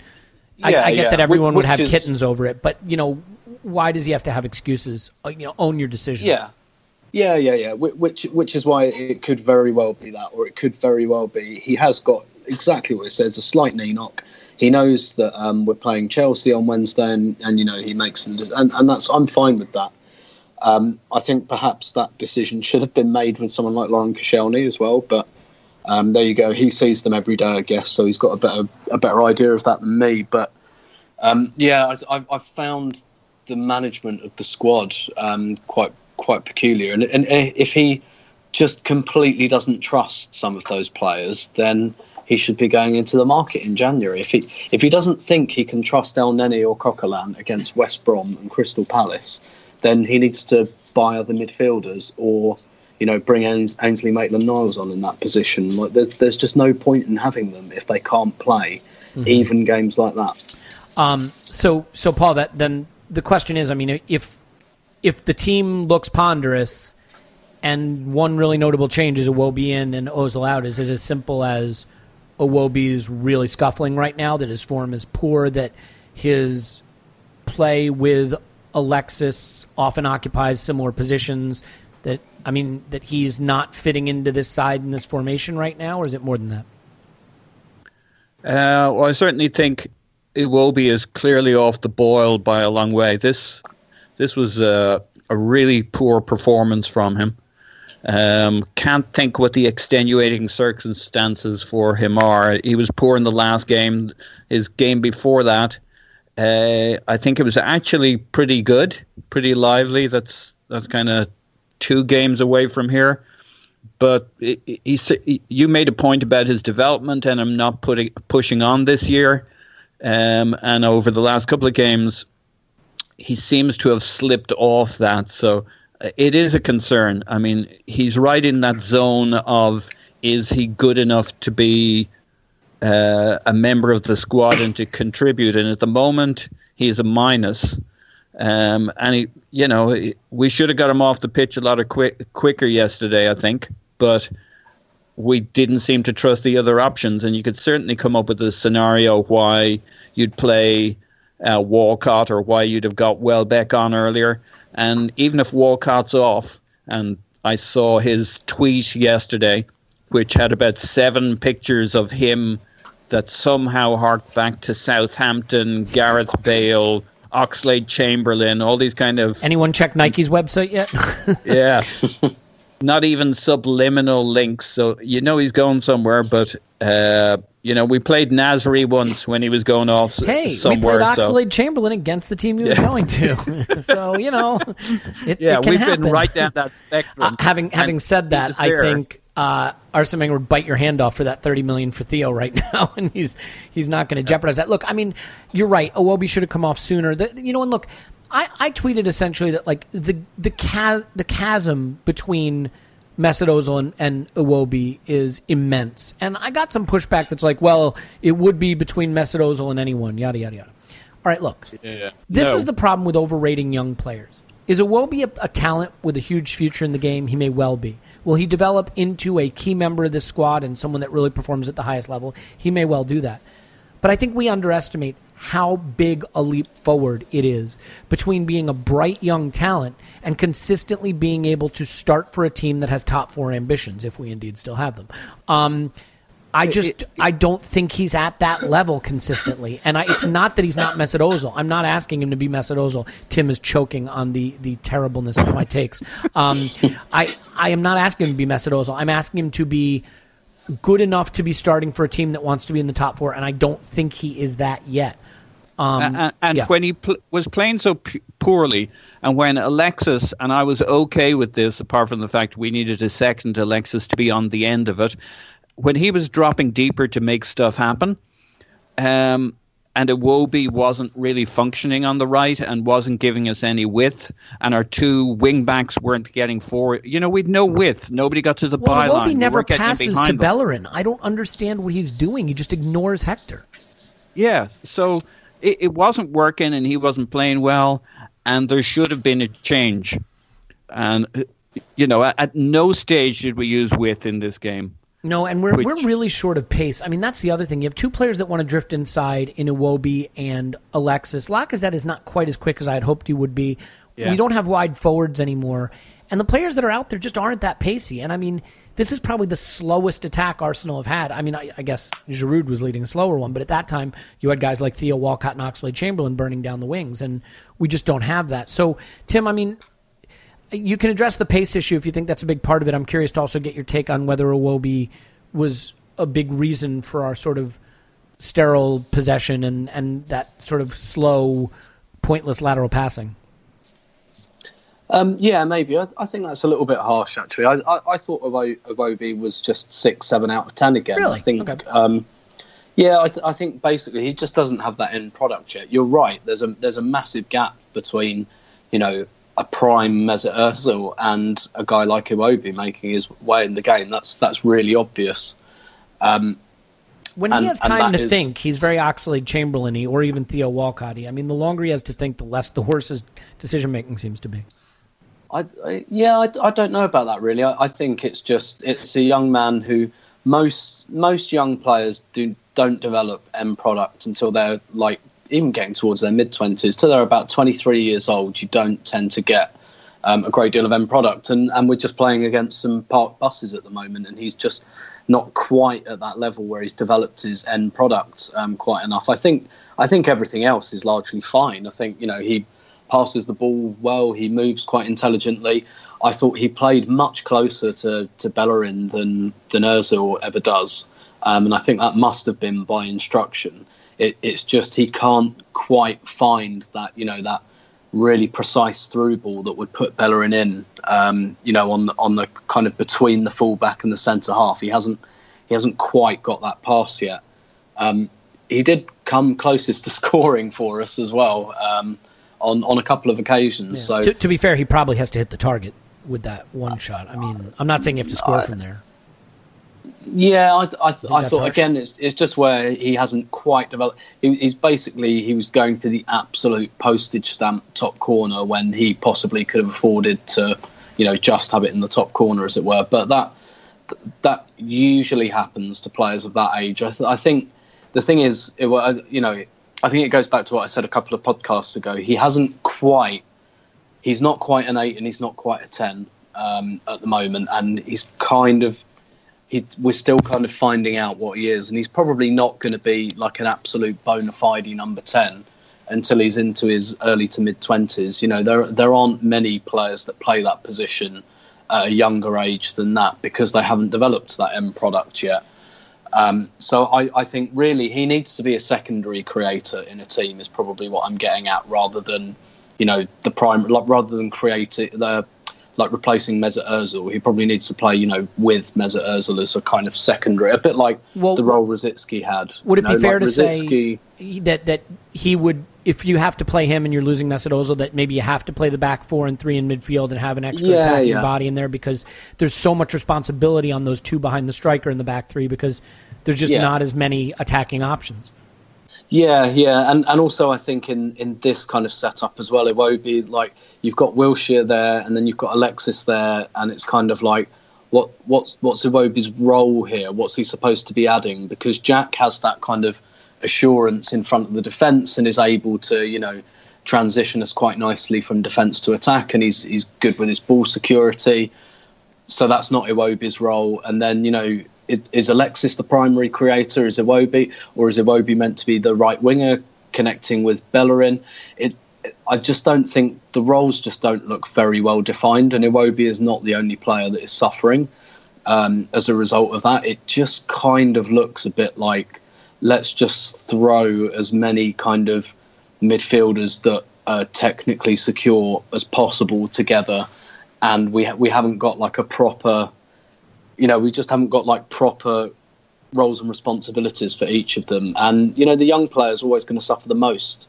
I, Yeah, I get yeah, that everyone whi- would have is- kittens over it, but you know, why does he have to have excuses? Uh, You know, own your decision. Yeah, yeah, yeah, yeah. Which which is why it could very well be that, or it could very well be he has got exactly what it says a slight knee knock. he knows that um, we're playing Chelsea on Wednesday, and, and you know he makes them, and, and that's I'm fine with that. Um, I think perhaps that decision should have been made with someone like Laurent Koscielny as well, but um, there you go. He sees them every day, I guess, so he's got a better a better idea of that than me. But um, yeah, I've, I've found the management of the squad um, quite quite peculiar, and, and if he just completely doesn't trust some of those players, then he should be going into the market in January. If he if he doesn't think he can trust Elneny or Coquelin against West Brom and Crystal Palace, then he needs to buy other midfielders or you know bring Ains- Ainsley Maitland-Niles on in that position. Like there's, there's just no point in having them if they can't play mm-hmm. even games like that. Um, so so Paul, that then the question is, I mean, if if the team looks ponderous. And one really notable change is Iwobi in and Ozil out. Is it as simple as Iwobi is really scuffling right now, that his form is poor, that his play with Alexis often occupies similar positions, that I mean that he's not fitting into this side in this formation right now, or is it more than that? Uh, well, I certainly think Iwobi is clearly off the boil by a long way. This this was a, a really poor performance from him. Um, can't think what the extenuating circumstances for him are. He was poor in the last game. His game before that, uh, I think it was actually pretty good, pretty lively. That's that's kind of two games away from here. But he, he, you made a point about his development, and I'm not putting pushing on this year. Um, and over the last couple of games, he seems to have slipped off that. So it is a concern. I mean, he's right in that zone of is he good enough to be uh, a member of the squad and to contribute? And at the moment, he's a minus. Um, and he, you know, we should have got him off the pitch a lot of quick, quicker yesterday, I think. But we didn't seem to trust the other options. And you could certainly come up with a scenario why you'd play uh, Walcott or why you'd have got Welbeck on earlier. And even if Walcott's off, and I saw his tweet yesterday, which had about seven pictures of him that somehow harked back to Southampton, Gareth Bale, Oxlade Chamberlain, all these kind of. Anyone check Nike's website yet? yeah. [LAUGHS] Not even subliminal links. So you know he's going somewhere, but uh, you know, we played Nasri once when he was going off. Hey, somewhere, we played Oxlade so. Chamberlain against the team he was yeah. going to. [LAUGHS] so you know, it, yeah, it we've happen. been right down that spectrum. Uh, having having said that, I think uh, Arsene Wenger would bite your hand off for that thirty million for Theo right [LAUGHS] now, and he's he's not going to jeopardize that. Look, I mean, you're right. Iwobi should have come off sooner. The, you know, and look, I, I tweeted essentially that like the the chas- the chasm between Mesut Ozil and, and Iwobi is immense. And I got some pushback that's like, well, it would be between Mesut Ozil and anyone, yada, yada, yada. All right, look. Yeah. This no. is the problem with overrating young players. Is Iwobi a, a talent with a huge future in the game? He may well be. Will he develop into a key member of this squad and someone that really performs at the highest level? He may well do that. But I think we underestimate how big a leap forward it is between being a bright young talent and consistently being able to start for a team that has top four ambitions, if we indeed still have them. Um, I just it, it, I don't think he's at that level consistently, and I, it's not that he's not Mesut Ozil. I'm not asking him to be Mesut Ozil. Tim is choking on the the terribleness of my takes. Um, I I am not asking him to be Mesut Ozil. I'm asking him to be good enough to be starting for a team that wants to be in the top four, and I don't think he is that yet. Um, and, and yeah. when he pl- was playing so p- poorly, and when Alexis, and I was okay with this, apart from the fact we needed a second Alexis to be on the end of it, when he was dropping deeper to make stuff happen, um, and Iwobi wasn't really functioning on the right and wasn't giving us any width, and our two wing backs weren't getting forward. You know, we'd no width. Nobody got to the well, byline. Iwobi never passes to them. Bellerin. I don't understand what he's doing. He just ignores Hector. Yeah, so it, it wasn't working and he wasn't playing well, and there should have been a change. And you know, at, at no stage did we use width in this game. No, and we're Which, we're really short of pace. I mean, that's the other thing. You have two players that want to drift inside in Iwobi and Alexis. Lacazette is not quite as quick as I had hoped he would be. Yeah. We don't have wide forwards anymore. And the players that are out there just aren't that pacey. And I mean, this is probably the slowest attack Arsenal have had. I mean, I, I guess Giroud was leading a slower one, but at that time, you had guys like Theo Walcott and Oxlade Chamberlain burning down the wings, and we just don't have that. So, Tim, I mean, you can address the pace issue if you think that's a big part of it. I'm curious to also get your take on whether Iwobi was a big reason for our sort of sterile possession and, and that sort of slow, pointless lateral passing. Um, yeah, maybe. I, I, think that's a little bit harsh, actually. I, I, I thought Iwobi was just six, seven out of ten again. Really? I think. Okay. Um, yeah, I, th- I, think basically he just doesn't have that end product yet. You're right. There's a there's a massive gap between, you know, a prime Mesut Ozil and a guy like Iwobi making his way in the game. That's that's really obvious. Um, when he has time to is, think, he's very Oxlade Chamberlainy or even Theo Walcott. I mean, the longer he has to think, the less the horse's decision making seems to be. I, I yeah, I, I, don't know about that really. I, I, think it's just it's a young man who most most young players do don't develop end product until they're like even getting towards their mid twenties. Till they're about twenty three years old, you don't tend to get um, a great deal of end product. And and we're just playing against some park buses at the moment, and he's just not quite at that level where he's developed his end product um, quite enough. I think I think everything else is largely fine. I think you know he passes the ball well. He moves quite intelligently. I thought he played much closer to, to Bellerin than than Özil ever does, um, and I think that must have been by instruction. It, it's just he can't quite find that you know that really precise through ball that would put Bellerin in. Um, you know, on the, on the kind of between the fullback and the centre half. He hasn't he hasn't quite got that pass yet. Um, he did come closest to [LAUGHS] scoring for us as well. Um, on, on a couple of occasions. Yeah. So to, to, be fair, he probably has to hit the target with that one uh, shot. I mean, I'm not saying you have to score uh, from there. Yeah, I, I, I thought harsh? again, it's it's just where he hasn't quite developed. He, he's basically he was going for the absolute postage stamp top corner when he possibly could have afforded to, you know, just have it in the top corner, as it were. But that that usually happens to players of that age. I, th- I think the thing is, it, was you know, I think it goes back to what I said a couple of podcasts ago. He hasn't quite, he's not quite an eight and he's not quite a 10 um, at the moment. And he's kind of, he, we're still kind of finding out what he is. And he's probably not going to be like an absolute bona fide number 10 until he's into his early to mid 20s. You know, there, there aren't many players that play that position at a younger age than that because they haven't developed that end product yet. Um, so I, I, think really he needs to be a secondary creator in a team is probably what I'm getting at, rather than you know the prime, rather than creating the like replacing Mesut Ozil. He probably needs to play you know with Mesut Ozil as a kind of secondary, a bit like well, the role Rosicky had. Would it know, be fair like to say that that he would? If you have to play him and you're losing Mesut Ozil, that maybe you have to play the back four and three in midfield and have an extra yeah, attacking yeah. body in there because there's so much responsibility on those two behind the striker in the back three because there's just yeah. not as many attacking options. Yeah, yeah, and and also I think in in this kind of setup as well, it won't be like you've got Wilshere there, and then you've got Alexis there, and it's kind of like what what's what's Iwobi's role here? What's he supposed to be adding? Because Jack has that kind of assurance in front of the defence and is able to you know transition us quite nicely from defence to attack, and he's he's good with his ball security. So that's not Iwobi's role. And then you know is, is Alexis the primary creator? Is Iwobi, or is Iwobi meant to be the right winger connecting with Bellerin? It, I just don't think the roles just don't look very well defined, and Iwobi is not the only player that is suffering um, as a result of that. It just kind of looks a bit like let's just throw as many kind of midfielders that are technically secure as possible together, and we ha- we haven't got like a proper you know, we just haven't got like proper roles and responsibilities for each of them. And, you know, the young players are always going to suffer the most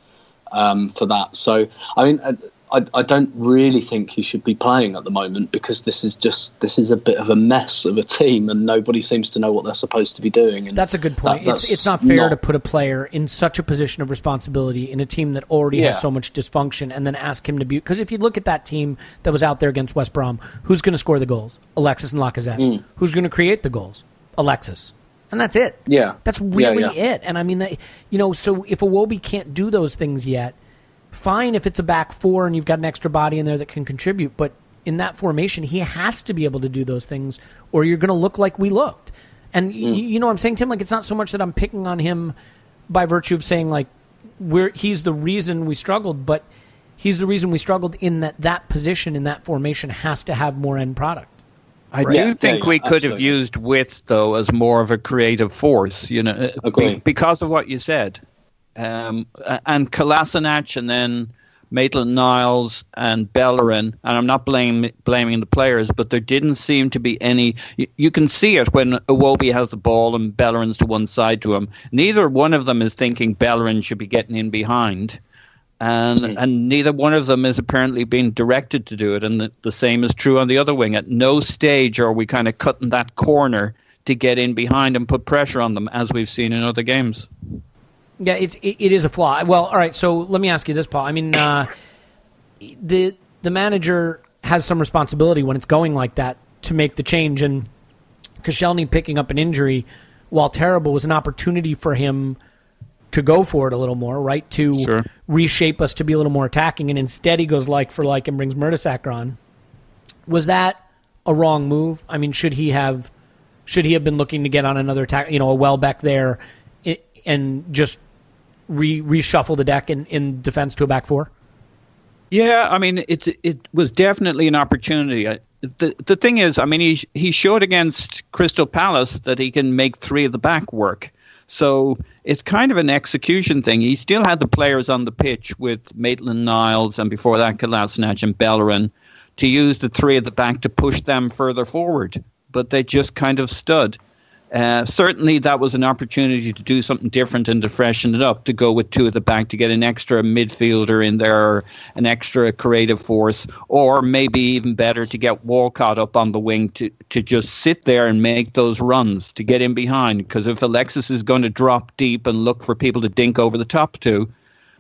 um, for that. So, I mean, I, I don't really think he should be playing at the moment because this is just this is a bit of a mess of a team and nobody seems to know what they're supposed to be doing. And that's a good point. That, it's it's not fair not... to put a player in such a position of responsibility in a team that already yeah. has so much dysfunction and then ask him to be because if you look at that team that was out there against West Brom, who's going to score the goals? Alexis and Lacazette. Mm. Who's going to create the goals? Alexis. And that's it. Yeah. That's really yeah, yeah. it. And I mean that you know, so if Iwobi can't do those things yet, fine if it's a back four and you've got an extra body in there that can contribute, but in that formation, he has to be able to do those things, or you're going to look like we looked. And mm. you, you know what I'm saying, Tim? Like it's not so much that I'm picking on him by virtue of saying like we're he's the reason we struggled, but he's the reason we struggled in that that position in that formation has to have more end product. I right? do yeah, think yeah, we could absolutely. have used width though as more of a creative force, you know, be, because of what you said. Um, and Kolasinac and then Maitland Niles and Bellerin, and I'm not blame, blaming the players, but there didn't seem to be any. You, you, can see it when Iwobi has the ball and Bellerin's to one side to him. Neither one of them is thinking Bellerin should be getting in behind, and mm. and neither one of them is apparently being directed to do it. And the, the same is true on the other wing. At no stage are we kind of cutting that corner to get in behind and put pressure on them, as we've seen in other games. Yeah, it's it, it is a flaw. Well, all right. So let me ask you this, Paul. I mean, uh, the the manager has some responsibility when it's going like that to make the change. And Koscielny picking up an injury, while terrible, was an opportunity for him to go for it a little more, right? To sure. reshape us to be a little more attacking. And instead, he goes like for like and brings Mertesacker on. Was that a wrong move? I mean, should he have should he have been looking to get on another attack? You know, a Welbeck there, and just re- reshuffle the deck in, in defense to a back four? Yeah, I mean, it's it was definitely an opportunity. I, the the thing is, I mean, he he showed against Crystal Palace that he can make three of the back work. So it's kind of an execution thing. He still had the players on the pitch with Maitland Niles and before that Kolasinac and Bellerin to use the three at the back to push them further forward. But they just kind of stood. Uh, certainly, that was an opportunity to do something different and to freshen it up, to go with two at the back, to get an extra midfielder in there, an extra creative force, or maybe even better, to get Walcott up on the wing to, to just sit there and make those runs, to get in behind. Because if Alexis is going to drop deep and look for people to dink over the top to,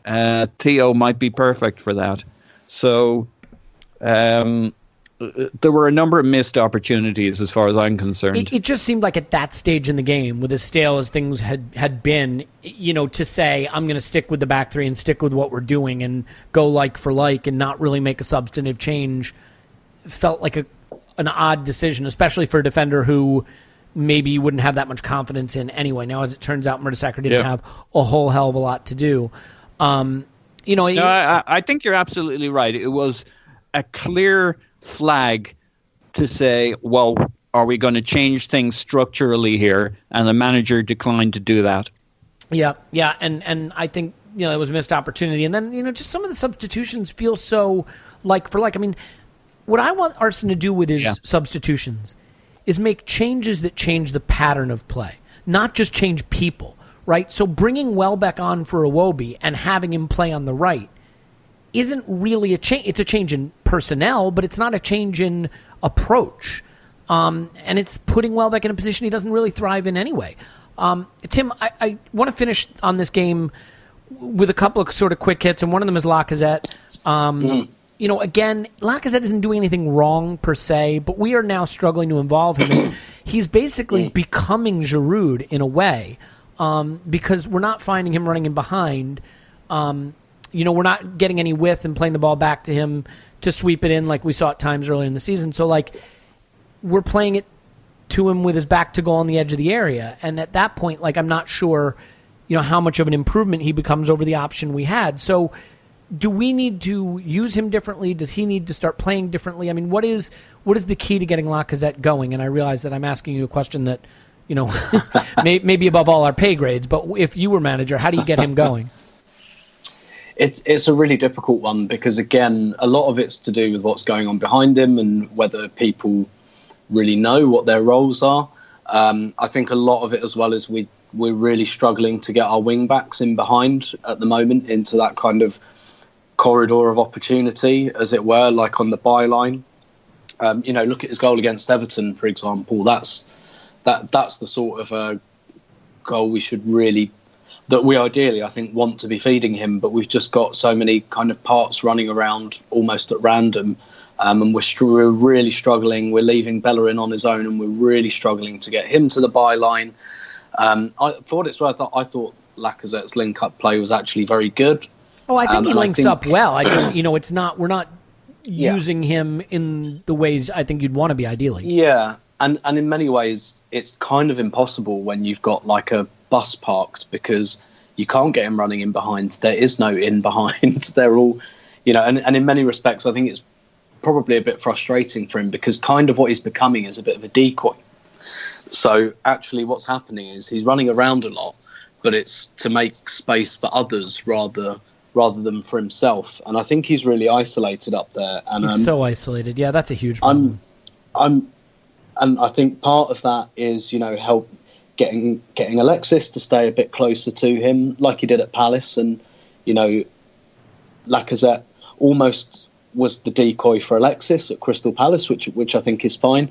uh, Theo might be perfect for that. So, um, there were a number of missed opportunities as far as I'm concerned. It, it, just seemed like at that stage in the game, with as stale as things had, had been, you know, to say, I'm going to stick with the back three and stick with what we're doing and go like for like and not really make a substantive change felt like a an odd decision, especially for a defender who maybe you wouldn't have that much confidence in anyway. Now, as it turns out, Mertesacker didn't have a whole hell of a lot to do. Um, you know, no, it, I, I think you're absolutely right. It was a clear flag to say, well, are we going to change things structurally here? And the manager declined to do that. Yeah, yeah, and and I think you know it was a missed opportunity. And then you know just some of the substitutions feel so like for like. I mean, what I want Arsene to do with his yeah. substitutions is make changes that change the pattern of play, not just change people. Right. So bringing Welbeck on for Iwobi and having him play on the right isn't really a change. It's a change in personnel, but it's not a change in approach. Um, and it's putting Welbeck in a position he doesn't really thrive in anyway. Um, Tim, I, I want to finish on this game with a couple of sort of quick hits, and one of them is Lacazette. Um, mm. You know, again, Lacazette isn't doing anything wrong per se, but we are now struggling to involve him. [COUGHS] he's basically mm. becoming Giroud in a way um, because we're not finding him running in behind. Um, you know, we're not getting any width and playing the ball back to him to sweep it in like we saw at times earlier in the season. So like we're playing it to him with his back to goal on the edge of the area. And at that point, like I'm not sure, you know, how much of an improvement he becomes over the option we had. So do we need to use him differently? Does he need to start playing differently? I mean, what is what is the key to getting Lacazette going? And I realize that I'm asking you a question that, you know, [LAUGHS] may, maybe above all our pay grades. But if you were manager, how do you get him going? It's it's a really difficult one because again, a lot of it's to do with what's going on behind him and whether people really know what their roles are. Um, I think a lot of it as well is we we're really struggling to get our wing backs in behind at the moment into that kind of corridor of opportunity, as it were, like on the byline. Um, you know, look at his goal against Everton, for example. That's that that's the sort of a goal we should really that we ideally, I think, want to be feeding him, but we've just got so many kind of parts running around almost at random. Um, and we're, str- we're, really struggling. We're leaving Bellerin on his own, and we're really struggling to get him to the byline. Um, I, for what it's worth, I thought Lacazette's link-up play was actually very good. Oh, I think um, he links think... up well. I just, you know, it's not. We're not Yeah. using him in the ways I think you'd want to be ideally. Yeah, and and in many ways, it's kind of impossible when you've got like a bus parked because you can't get him running in behind. There is no in [LAUGHS] behind. They're all, you know, and, and in many respects, I think it's probably a bit frustrating for him because kind of what he's becoming is a bit of a decoy. So actually, what's happening is he's running around a lot, but it's to make space for others rather rather than for himself. And I think he's really isolated up there. And He's um, so isolated. Yeah, that's a huge problem. I'm, I'm, and I think part of that is you know help getting getting Alexis to stay a bit closer to him, like he did at Palace, and you know, Lacazette almost was the decoy for Alexis at Crystal Palace, which which I think is fine.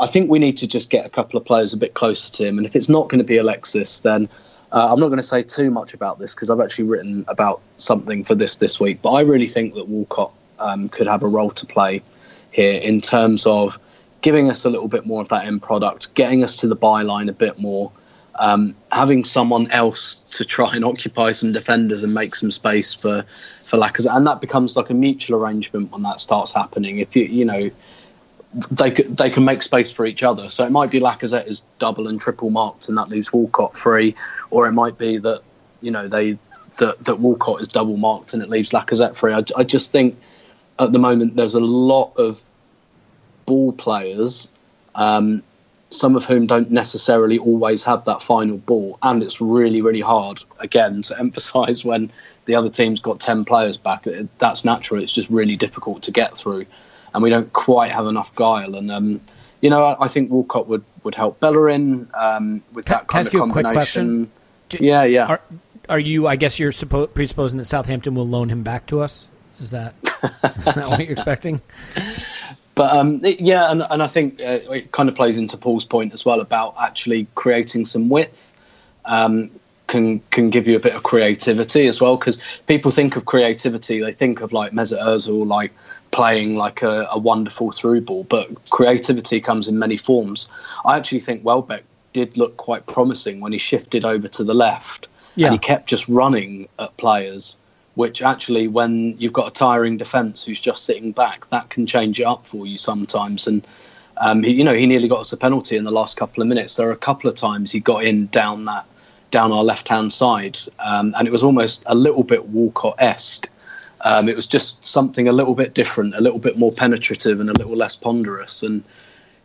I think we need to just get a couple of players a bit closer to him, and if it's not going to be Alexis, then uh, I'm not going to say too much about this because I've actually written about something for this this week. But I really think that Walcott um, could have a role to play here in terms of giving us a little bit more of that end product, getting us to the byline a bit more, um, having someone else to try and occupy some defenders and make some space for for Lacazette, and that becomes like a mutual arrangement when that starts happening. If you you know they could, they can make space for each other. So it might be Lacazette is double and triple marked, and that leaves Walcott free, or it might be that you know they that, that Walcott is double marked and it leaves Lacazette free. I, I just think at the moment there's a lot of ball players, um, some of whom don't necessarily always have that final ball, and it's really really hard again to [LAUGHS] emphasise when the other team's got ten players back. That's natural. It's just really difficult to get through and we don't quite have enough guile. And um, you know, I, I think Walcott would would help Bellerin um, with that kind ask of you a quick combination. question? Do- yeah, yeah. Are, are you? I guess you're suppo- presupposing that Southampton will loan him back to us. Is that is that what you're expecting? [LAUGHS] But um, it- yeah, and, and I think uh, it kind of plays into Paul's point as well about actually creating some width. Um, can can give you a bit of creativity as well because people think of creativity, they think of like Mesut Ozil like playing like a, a wonderful through ball, but creativity comes in many forms. I actually think Welbeck did look quite promising when he shifted over to the left Yeah. and he kept just running at players. Which actually, when you've got a tiring defence who's just sitting back, that can change it up for you sometimes. And um, he, you know, he nearly got us a penalty in the last couple of minutes. There are a couple of times he got in down that down our left hand side, um, and it was almost a little bit Walcott esque. Um, it was just something a little bit different, a little bit more penetrative, and a little less ponderous. And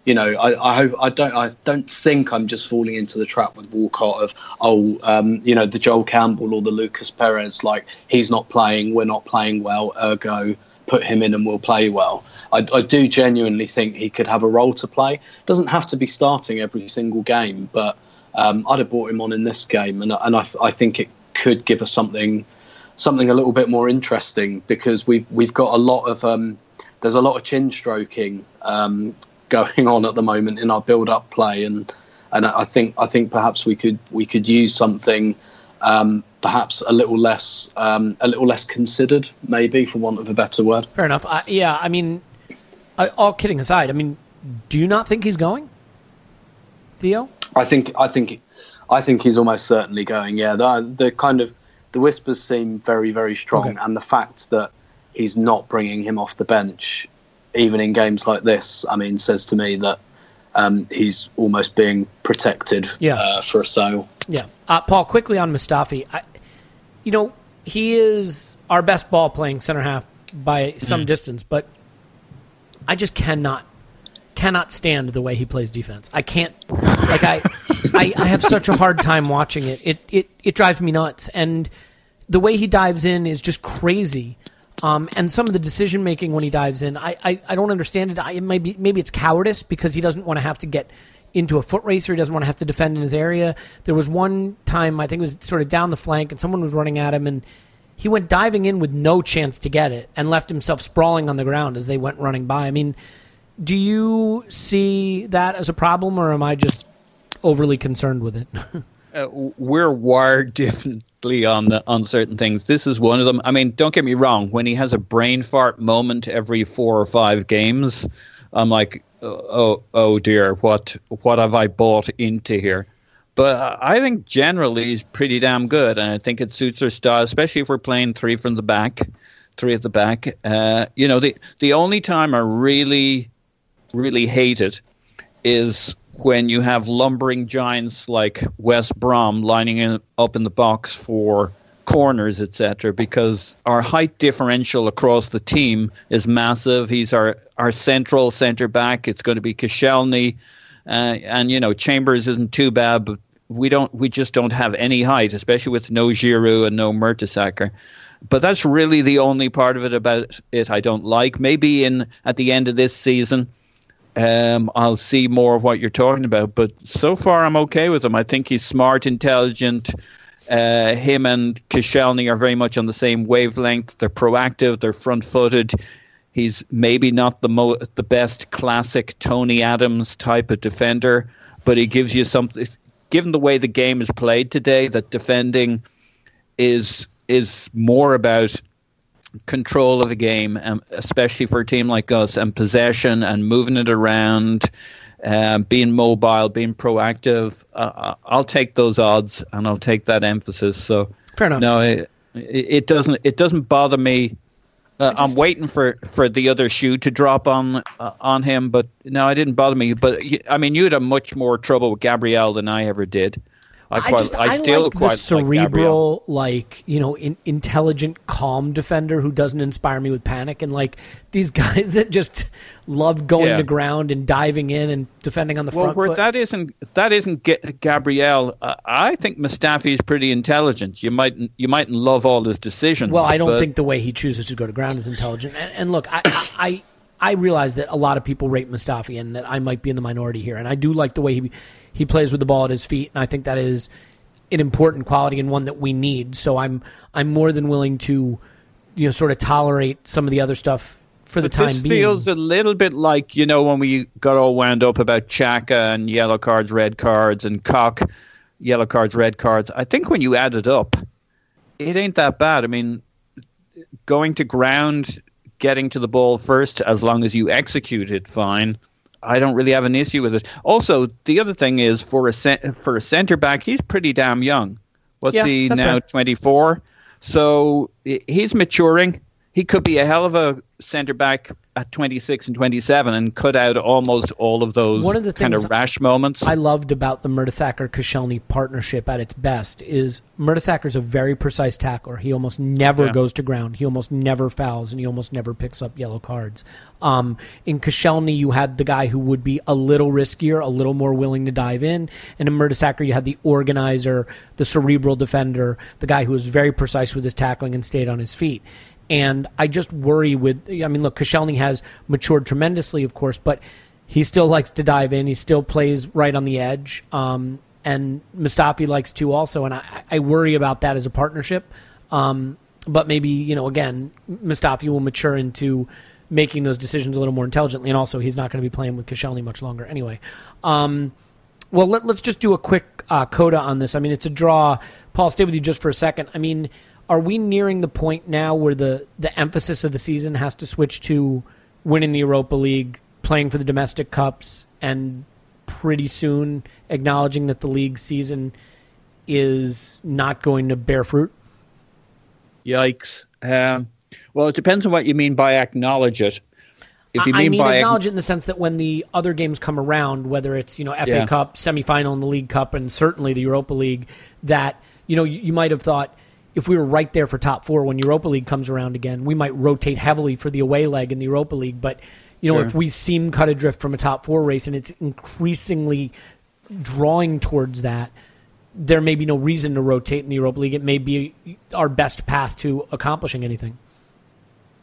you know, I, I hope I don't I don't think I'm just falling into the trap with Walcott of oh, um, you know, the Joel Campbell or the Lucas Perez, like he's not playing, we're not playing well, ergo put him in and we'll play well. I, I do genuinely think he could have a role to play. Doesn't have to be starting every single game, but um, I'd have brought him on in this game, and and I, I think it could give us something something a little bit more interesting because we've we've got a lot of um, there's a lot of chin stroking um, going on at the moment in our build up play, and and I think I think perhaps we could we could use something um, perhaps a little less um, a little less considered, maybe for want of a better word. Fair enough. I, yeah, I mean, I, all kidding aside, I mean, do you not think he's going, Theo? I think I think I think he's almost certainly going. Yeah, the, the kind of the whispers seem very very strong, Okay. and the fact that he's not bringing him off the bench, even in games like this, I mean, says to me that um, he's almost being protected Yeah. uh, for a sale. Yeah. Uh, Paul, quickly on Mustafi. I, you know, he is our best ball playing center half by some distance, but I just cannot cannot stand the way he plays defense. I can't like I I, I have such a hard time watching it. It it it drives me nuts. And the way he dives in is just crazy. Um, and some of the decision making when he dives in, I, I, I don't understand it. I, it maybe maybe it's cowardice because he doesn't want to have to get into a foot race or he doesn't want to have to defend in his area. There was one time I think it was sort of down the flank and someone was running at him and he went diving in with no chance to get it and left himself sprawling on the ground as they went running by. I mean, do you see that as a problem or am I just overly concerned with it? [LAUGHS] uh, we're wired [LAUGHS] differently on the, on certain things. This is one of them. I mean, don't get me wrong. When he has a brain fart moment every four or five games, I'm like, oh, oh dear, what what have I bought into here? But I think generally he's pretty damn good, and I think it suits our style, especially if we're playing three from the back. three at the back. Uh, you know, the the only time I really, really hate it is when you have lumbering giants like West Brom lining in, up in the box for corners, etc. Because our height differential across the team is massive. He's our our central centre back. It's going to be Koscielny, uh, and you know Chambers isn't too bad, but we don't we just don't have any height, especially with no Giroud and no Mertesacker. But that's really the only part of it about it I don't like. Maybe in at the end of this season um, I'll see more of what you're talking about. But so far, I'm okay with him. I think he's smart, intelligent. Uh, him and Koscielny are very much on the same wavelength. They're proactive. They're front-footed. He's maybe not the mo- the best classic Tony Adams type of defender, but he gives you something. Given the way the game is played today, that defending is is more about control of the game, um, especially for a team like us, and possession and moving it around, uh, being mobile, being proactive. Uh, uh, I'll take those odds and I'll take that emphasis. So fair enough. No, it, it doesn't. It doesn't bother me. Uh, just, I'm waiting for, for the other shoe to drop on uh, on him, but no, it didn't bother me. But I mean, you had a much more trouble with Gabriel than I ever did. I, quite, I just I, I still like the cerebral, like, like, you know, in, intelligent, calm defender who doesn't inspire me with panic, and like these [LAUGHS] guys that just love going yeah. to ground and diving in and defending on the well, front. Well, foot. that isn't that isn't Gabriel. Uh, I think Mustafi is pretty intelligent. You might you mightn't love all his decisions. Well, I don't but... think the way he chooses to go to ground is intelligent. And, and look, I, I I realize that a lot of people rate Mustafi and that I might be in the minority here. And I do like the way he he plays with the ball at his feet, and I think that is an important quality and one that we need. So I'm I'm more than willing to, you know, sort of tolerate some of the other stuff for the but time this being. feels a little bit like you know when we got all wound up about Xhaka and yellow cards, red cards, and Cock, yellow cards, red cards. I think when you add it up, it ain't that bad. I mean, going to ground, getting to the ball first, as long as you execute it, fine. I don't really have an issue with it. Also, the other thing is for a for a centre back, he's pretty damn young. What's yeah, he now? Twenty four. So he's maturing. He could be a hell of a centre back at 26 and 27 and cut out almost all of those One of the kind of rash moments. I loved about the Mertesacker Koscielny partnership at its best is Mertesacker's a very precise tackler. He almost never yeah. goes to ground. He almost never fouls, and he almost never picks up yellow cards. Um, in Koscielny, you had the guy who would be a little riskier, a little more willing to dive in, and in Mertesacker, you had the organizer, the cerebral defender, the guy who was very precise with his tackling and stayed on his feet. And I just worry with, I mean, look, Koscielny has matured tremendously, of course, but he still likes to dive in. He still plays right on the edge. Um, and Mustafi likes to also. And I, I worry about that as a partnership. Um, but maybe, you know, again, Mustafi will mature into making those decisions a little more intelligently. And also, he's not going to be playing with Koscielny much longer anyway. Um, well, let, us just do a quick uh, coda on this. I mean, it's a draw. Paul, stay with you just for a second. I mean, are we nearing the point now where the the emphasis of the season has to switch to winning the Europa League, playing for the domestic cups, and pretty soon acknowledging that the league season is not going to bear fruit? Yikes! Um, well, it depends on what you mean by acknowledge it. If you mean I mean by acknowledge it in the sense that when the other games come around, whether it's you know FA yeah. Cup, semifinal in the League Cup, and certainly the Europa League, that you know you, you might have thought if we were right there for top four when Europa League comes around again, we might rotate heavily for the away leg in the Europa League. But you know, sure. if we seem cut adrift from a top four race and it's increasingly drawing towards that, there may be no reason to rotate in the Europa League. It may be our best path to accomplishing anything.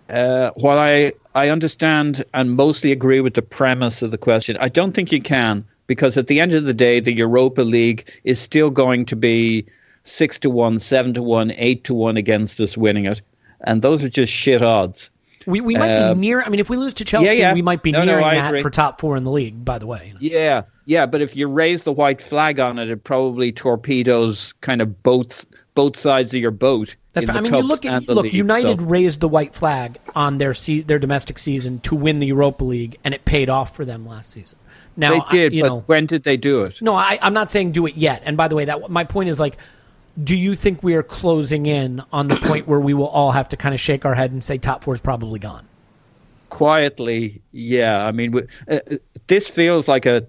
Uh, while I, I understand and mostly agree with the premise of the question, I don't think you can because at the end of the day, the Europa League is still going to be six to one, seven to one, eight to one against us winning it, and those are just shit odds. We, we might uh, be near. I mean, if we lose to Chelsea, yeah, yeah. we might be no, nearing no, that agree. for top four in the league. By the way, yeah, yeah. But if you raise the white flag on it, it probably torpedoes kind of both both sides of your boat. That's right. I mean, you look at look. League, United so. raised the white flag on their se- their domestic season to win the Europa League, and it paid off for them last season. Now they did, I, but know, when did they do it? No, I, I'm not saying do it yet. And by the way, that my point is like do you think we are closing in on the point where we will all have to kind of shake our head and say top four is probably gone? Quietly, yeah. I mean, w- uh, uh, this feels like a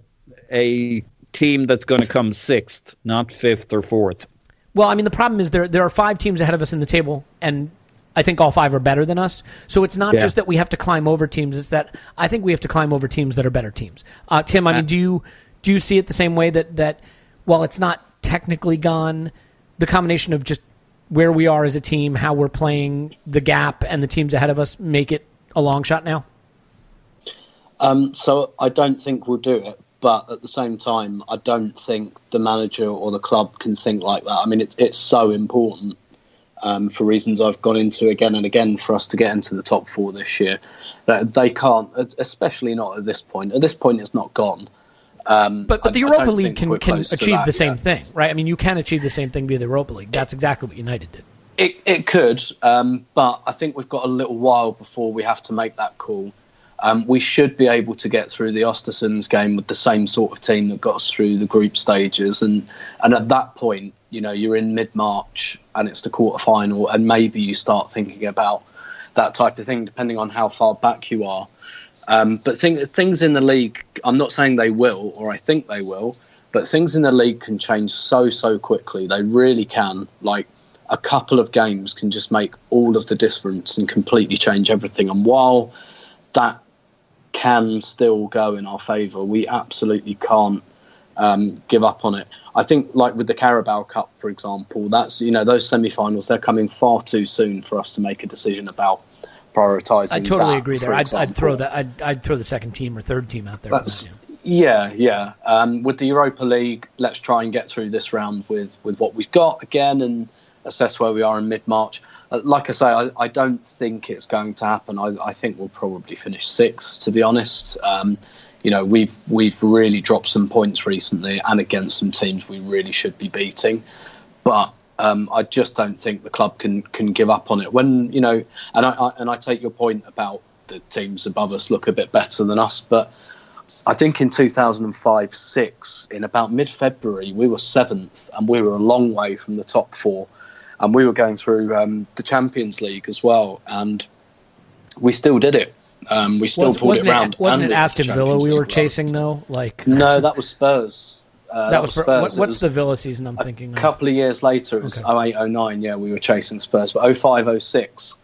a team that's going to come sixth, not fifth or fourth. Well, I mean, the problem is there there are five teams ahead of us in the table, and I think all five are better than us. So it's not Yeah. just that we have to climb over teams; it's that I think we have to climb over teams that are better teams. Uh, Tim, I mean, do you do you see it the same way that that while it's not technically gone, the combination of just where we are as a team, how we're playing, the gap, and the teams ahead of us make it a long shot now? Um, so I don't think we'll do it, but at the same time, I don't think the manager or the club can think like that. I mean, it's it's so important um, for reasons I've gone into again and again for us to get into the top four this year. That they can't, especially not at this point. At this point, it's not gone. Um, But but the I Europa League can can achieve that the same yet. thing, right? I mean, you can achieve the same thing via the Europa League. That's exactly what United did. It, it could, um, but I think we've got a little while before we have to make that call. Um, we should be able to get through the Ostersunds game with the same sort of team that got us through the group stages, and and at that point, you know, you're in mid March and it's the quarter final, and maybe you start thinking about that type of thing, depending on how far back you are. Um, but thing, things in the league, I'm not saying they will, or I think they will, but things in the league can change so so quickly. They really can. Like a couple of games can just make all of the difference and completely change everything. And while that can still go in our favour, we absolutely can't um, give up on it. I think, like with the Carabao Cup, for example, that's you know those semi-finals they're coming far too soon for us to make a decision about prioritising. I totally agree there. I'd, I'd throw that. I'd, I'd throw the second team or third team out there. Yeah, yeah. Um, with the Europa League, let's try and get through this round with with what we've got again and assess where we are in mid March. Uh, like I say, I, I don't think it's going to happen. I, I think we'll probably finish sixth, to be honest. Um, you know, we've we've really dropped some points recently, and against some teams we really should be beating. But um, I just don't think the club can can give up on it. When you know, and I, I and I take your point about the teams above us look a bit better than us, but I think in 2005 6, in about mid February, we were seventh and we were a long way from the top four. And we were going through um, the Champions League as well. And we still did it. Um, we still Was, pulled wasn't it round. wasn't it Aston Villa we were chasing though? Like No, that was Spurs. Uh, that was for, Spurs. what, what's was the Villa season? I'm thinking. Of? A of? couple of years later, it was Okay. 08, 09, yeah, we were chasing Spurs. But 05, 06,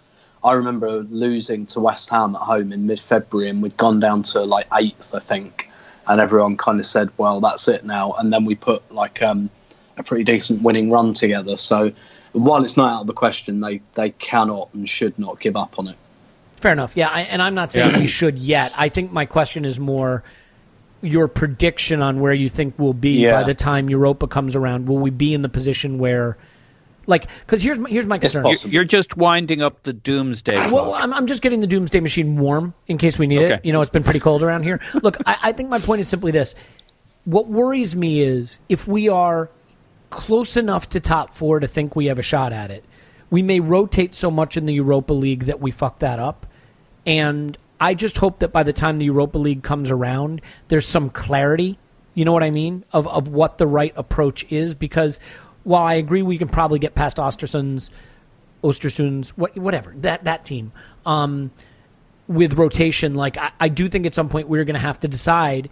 I remember losing to West Ham at home in mid February, and we'd gone down to like eighth, I think. And everyone kind of said, well, that's it now. And then we put like um, a pretty decent winning run together. So while it's not out of the question, they, they cannot and should not give up on it. Fair enough. Yeah, I, and I'm not saying Yeah. we should yet. I think my question is more your prediction on where you think we'll be Yeah. by the time Europa comes around. Will we be in the position where, like, because here's my, here's my concern. You're just winding up the doomsday Well. I'm, I'm just getting the doomsday machine warm in case we need it. You know, it's been pretty cold around here. Look, I, I think my point is simply this. What worries me is if we are close enough to top four to think we have a shot at it, we may rotate so much in the Europa League that we fuck that up. And I just hope that by the time the Europa League comes around, there's some clarity. You know what I mean? Of of what the right approach is. Because while I agree we can probably get past Ostersunds, Ostersunds, what, whatever that that team, um, with rotation, like I, I do think at some point we're going to have to decide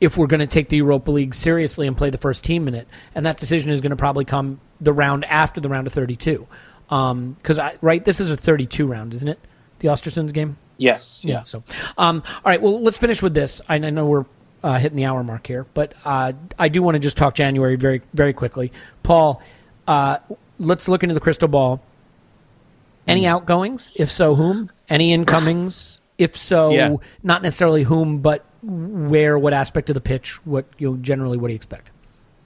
if we're going to take the Europa League seriously and play the first team in it, and that decision is going to probably come the round after the round of thirty-two. Because I right, this is a thirty-two round, isn't it? The Ostersunds game. Yes. Yeah. So, um, all right. Well, let's finish with this. I, I know we're uh, hitting the hour mark here, but uh, I do want to just talk January very, very quickly. Paul, uh, let's look into the crystal ball. Any outgoings? If so, whom? Any incomings? If so, Yeah. not necessarily whom, but where? What aspect of the pitch? What you know, generally? What do you expect?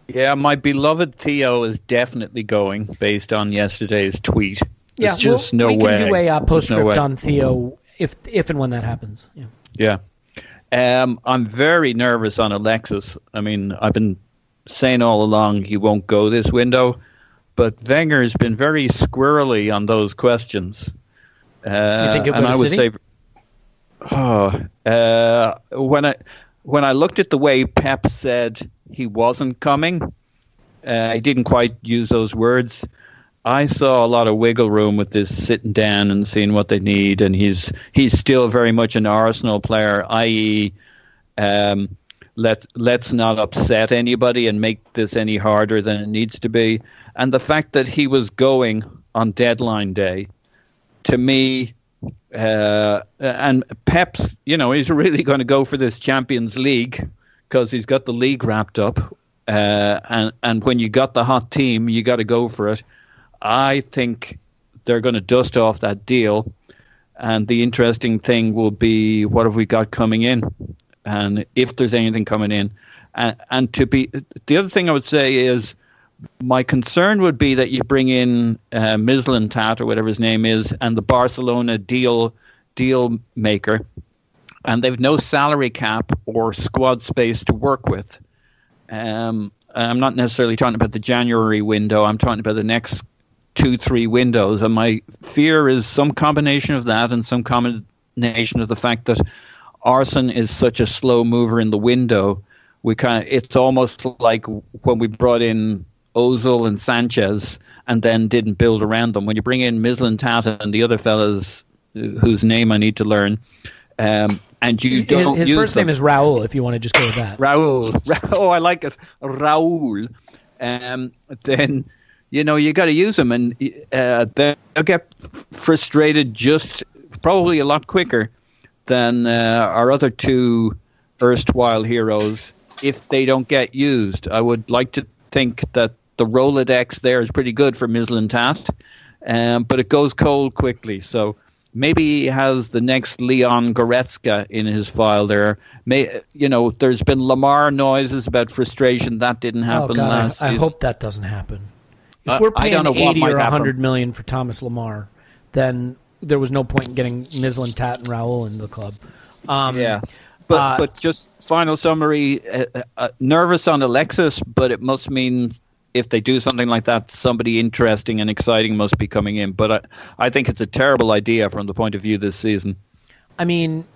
yeah, my beloved Theo is definitely going based on yesterday's tweet. Yeah, There's just well, no we way. can do a uh, postscript no on Theo if if and when that happens. Yeah. Yeah. Um, I'm very nervous on Alexis. I mean, I've been saying all along he won't go this window, but Wenger has been very squirrely on those questions. Uh, You think go and I would City? say, oh, uh, when I when I looked at the way Pep said he wasn't coming, Uh, he didn't quite use those words. I saw a lot of wiggle room with this sitting down and seeing what they need, and he's he's still very much an Arsenal player, i.e., um, let let's not upset anybody and make this any harder than it needs to be. And the fact that he was going on deadline day, to me, uh, and Pep's, you know, he's [LAUGHS] really going to go for this Champions League because he's got the league wrapped up, uh, and and when you got the hot team, you got to go for it. I think they're going to dust off that deal. And the interesting thing will be what have we got coming in, and if there's anything coming in. And, and to be the other thing I would say is my concern would be that you bring in uh, Mislintat or whatever his name is, and the Barcelona deal deal maker, and they've no salary cap or squad space to work with. Um, I'm not necessarily talking about the January window. I'm talking about the next two, three windows. And my fear is some combination of that and some combination of the fact that Arsene is such a slow mover in the window. We kind of, it's almost like when we brought in Ozil and Sanchez and then didn't build around them. When you bring in Mislin Mislintat and the other fellas whose name I need to learn, um, and you don't his, his first them. name is Raul. If you want to just go with that, Raul. [LAUGHS] Oh, I like it, Raul. Um, then you know you got to use them, and uh, they'll get frustrated just probably a lot quicker than uh, our other two erstwhile heroes if they don't get used. I would like to think that the Rolodex there is pretty good for Mislintat, um, but it goes cold quickly. So maybe he has the next Leon Goretzka in his file there. May you know, there's been Lemar noises about frustration that didn't happen oh God, last I, I hope that doesn't happen. If Uh, we're I paying don't know eighty might or happen. hundred million for Thomas Lemar, then there was no point in getting Mislintat and Raul in the club. Um, Yeah. But Uh, but just final summary. Uh, uh, nervous on Alexis, but it must mean if they do something like that, somebody interesting and exciting must be coming in. But I, I think it's a terrible idea from the point of view this season. I mean,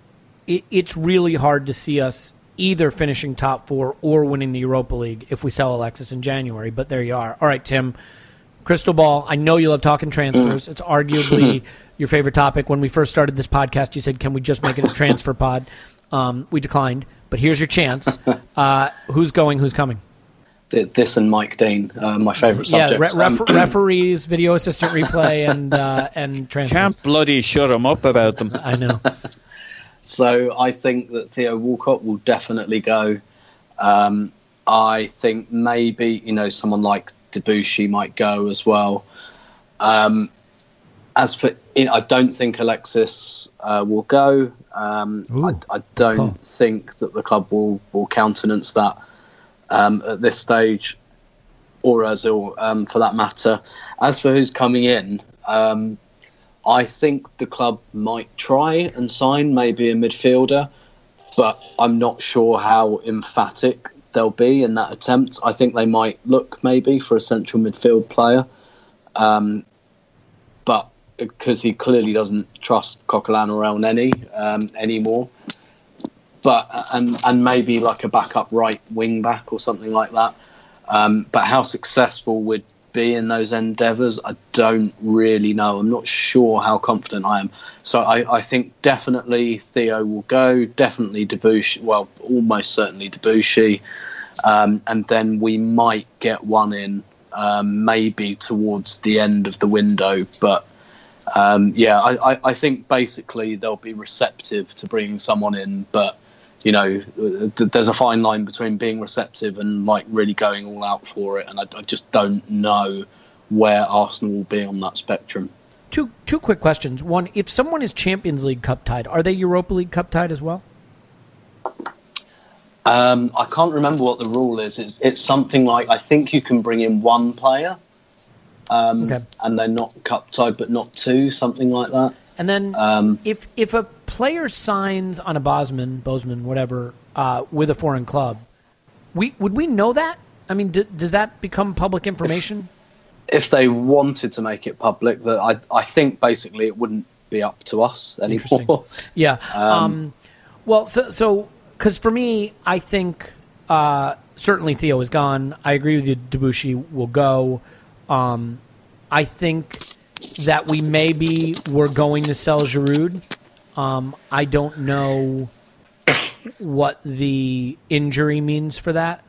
it, it's really hard to see us either finishing top four or winning the Europa League if we sell Alexis in January. But there you are. All right, Tim. Crystal ball. I know you love talking transfers. It's arguably [LAUGHS] your favorite topic. When we first started this podcast, you said, "Can we just make it a transfer pod?" Um, we declined. But here's your chance. [LAUGHS] Uh, who's going? Who's coming? This and Mike Dean, uh, my favourite Yeah, subjects. re- Um, ref- referees, [CLEARS THROAT] video assistant replay, and uh, and transfers. Can't bloody shut them up about them. [LAUGHS] I know. So I think that Theo Walcott will definitely go. Um, I think maybe you know someone like Debuchy might go as well. Um, as for, you know, I don't think Alexis uh, will go. Um, Ooh, I, I don't call. think that the club will will countenance that um, at this stage, or Ozil um, for that matter. As for who's coming in, um, I think the club might try and sign maybe a midfielder, but I'm not sure how emphatic they'll be in that attempt. I think they might look maybe for a central midfield player, um, but because he clearly doesn't trust Coquelin or Elneny um, anymore. But and and maybe like a backup right wing back or something like that. Um, but how successful would be in those endeavours, I don't really know. I'm not sure how confident I am. So I, I think definitely Theo will go. Definitely Debuchy. Well, almost certainly Debuchy. Um, and then we might get one in um, maybe towards the end of the window. But um, yeah, I, I, I think basically they'll be receptive to bringing someone in, but you know, th- there's a fine line between being receptive and like really going all out for it, and I, I just don't know where Arsenal will be on that spectrum. Two two quick questions. One, if someone is Champions League cup tied, are they Europa League cup tied as well? Um, I can't remember what the rule is. It's, it's something like I think you can bring in one player, um, Okay. and they're not cup tied, but not two, something like that. And then Um, if if a player signs on a Bosman, Bozeman, whatever, uh, with a foreign club, we would we know that? I mean, d- does that become public information? if they wanted to make it public, that I, I think basically it wouldn't be up to us Interesting. anymore. Yeah. [LAUGHS] Um, well, so so because for me, I think uh, certainly Theo is gone. I agree with you. Debuchy will go. Um, I think that we maybe were going to sell Giroud. Um, I don't know what the injury means for that.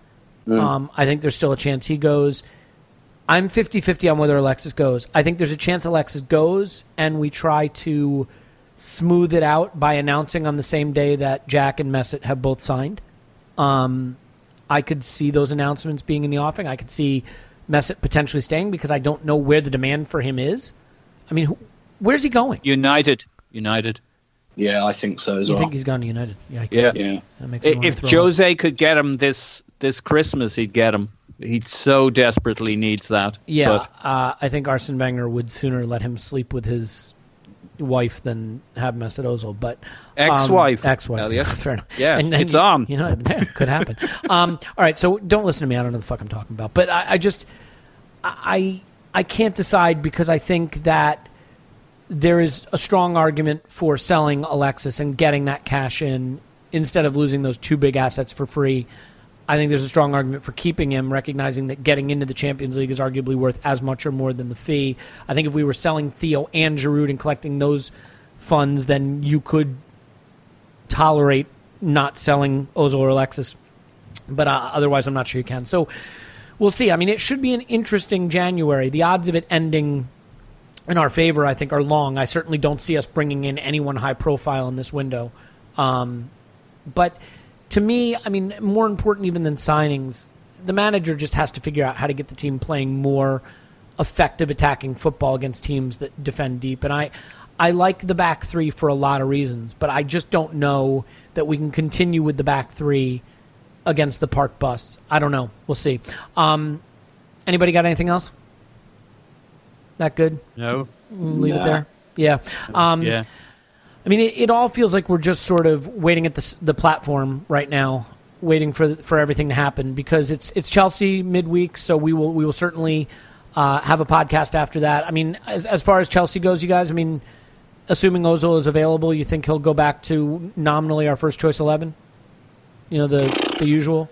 Um, I think there's still a chance he goes. I'm 50 50 on whether Alexis goes. I think there's a chance Alexis goes, and we try to smooth it out by announcing on the same day that Jack and Mesut have both signed. Um, I could see those announcements being in the offing. I could see Mesut potentially staying because I don't know where the demand for him is. I mean, who, where's he going? United, United. Yeah, I think so as You well. think he's going to United? Yikes. Yeah. yeah. That makes me If throw up. Jose could get him this this Christmas, he'd get him. He so desperately needs that. Yeah, But uh, I think Arsene Wenger would sooner let him sleep with his wife than have Mesut Ozil. But um, Ex-wife, ex-wife, Elliot. [LAUGHS] Fair enough. Yeah, and, and it's you- on. You know, yeah, could happen. um, [LAUGHS] all right, so don't listen to me. I don't know the fuck I'm talking about. But I, I just, I, I can't decide because I think that there is a strong argument for selling Alexis and getting that cash in instead of losing those two big assets for free. I think there's a strong argument for keeping him, recognizing that getting into the Champions League is arguably worth as much or more than the fee. I think if we were selling Theo and Giroud and collecting those funds, then you could tolerate not selling Ozil or Alexis. But uh, otherwise, I'm not sure you can. So we'll see. I mean, it should be an interesting January. The odds of it ending in our favor, I think, are long. I certainly don't see us bringing in anyone high profile in this window. Um, but to me, I mean, more important even than signings, the manager just has to figure out how to get the team playing more effective attacking football against teams that defend deep. And I, I like the back three for a lot of reasons, but I just don't know that we can continue with the back three against the park bus. I don't know. We'll see. Um, anybody got anything else? That good? no, Leave it there. Yeah. Um, yeah. I mean, it, it all feels like we're just sort of waiting at the the platform right now, waiting for for everything to happen because it's it's Chelsea midweek, so we will we will certainly uh, have a podcast after that. I mean, as as far as Chelsea goes, you guys, I mean, assuming Ozil is available, you think he'll go back to nominally our first choice eleven? You know the the usual.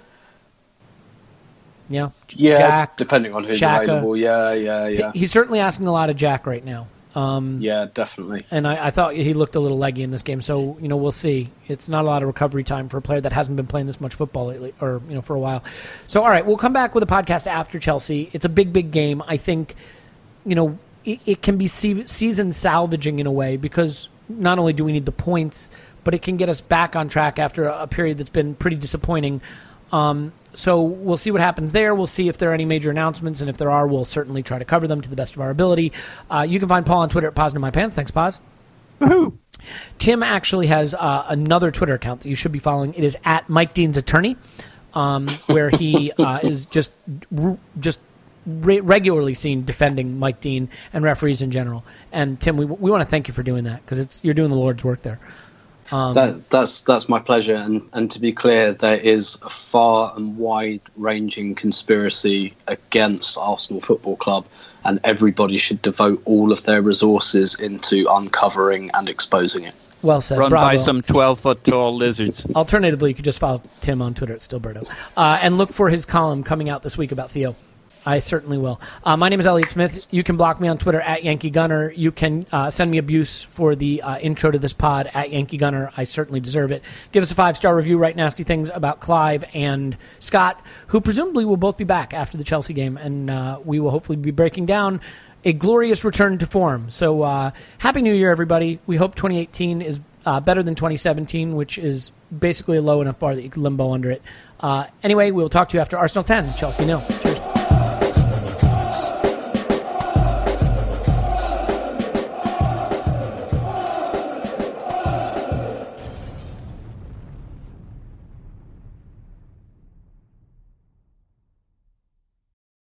Yeah, Yeah, Jack, depending on who's Xhaka. available. Yeah, yeah, yeah. He- he's certainly asking a lot of Jack right now. Um, yeah, definitely. and I, I thought he looked a little leggy in this game. So you know, we'll see. It's not a lot of recovery time for a player that hasn't been playing this much football lately, or you know, for a while. So all right, we'll come back with a podcast after Chelsea. It's a big, big game. I think, you know, it, it can be se- season salvaging in a way because not only do we need the points, but it can get us back on track after a, a period that's been pretty disappointing. Um, so we'll see what happens there. We'll see if there are any major announcements, and if there are, we'll certainly try to cover them to the best of our ability. Uh, you can find Paul on Twitter at Paz My Pants. Thanks, Paz. Tim actually has uh, another Twitter account that you should be following. It is at Mike Dean's Attorney, um, where he uh, [LAUGHS] is just just re- regularly seen defending Mike Dean and referees in general. And Tim, we, we want to thank you for doing that because it's you're doing the Lord's work there. Um, that, that's that's my pleasure. And and to be clear, there is a far and wide-ranging conspiracy against Arsenal Football Club, and everybody should devote all of their resources into uncovering and exposing it. Well said. Run Bravo. by some twelve foot tall lizards. Alternatively, you could just follow Tim on Twitter at Stillberto uh, and look for his column coming out this week about Theo. I certainly will. Uh, my name is Elliot Smith. You can block me on Twitter at Yankee Gunner. You can uh, send me abuse for the uh, intro to this pod at Yankee Gunner. I certainly deserve it. Give us a five star review. Write nasty things about Clive and Scott, who presumably will both be back after the Chelsea game, and uh, we will hopefully be breaking down a glorious return to form. So uh, happy New Year, everybody. We hope 2018 is uh, better than 2017, which is basically a low enough bar that you can limbo under it. Anyway, we'll talk to you after Arsenal 10, Chelsea nil. Cheers.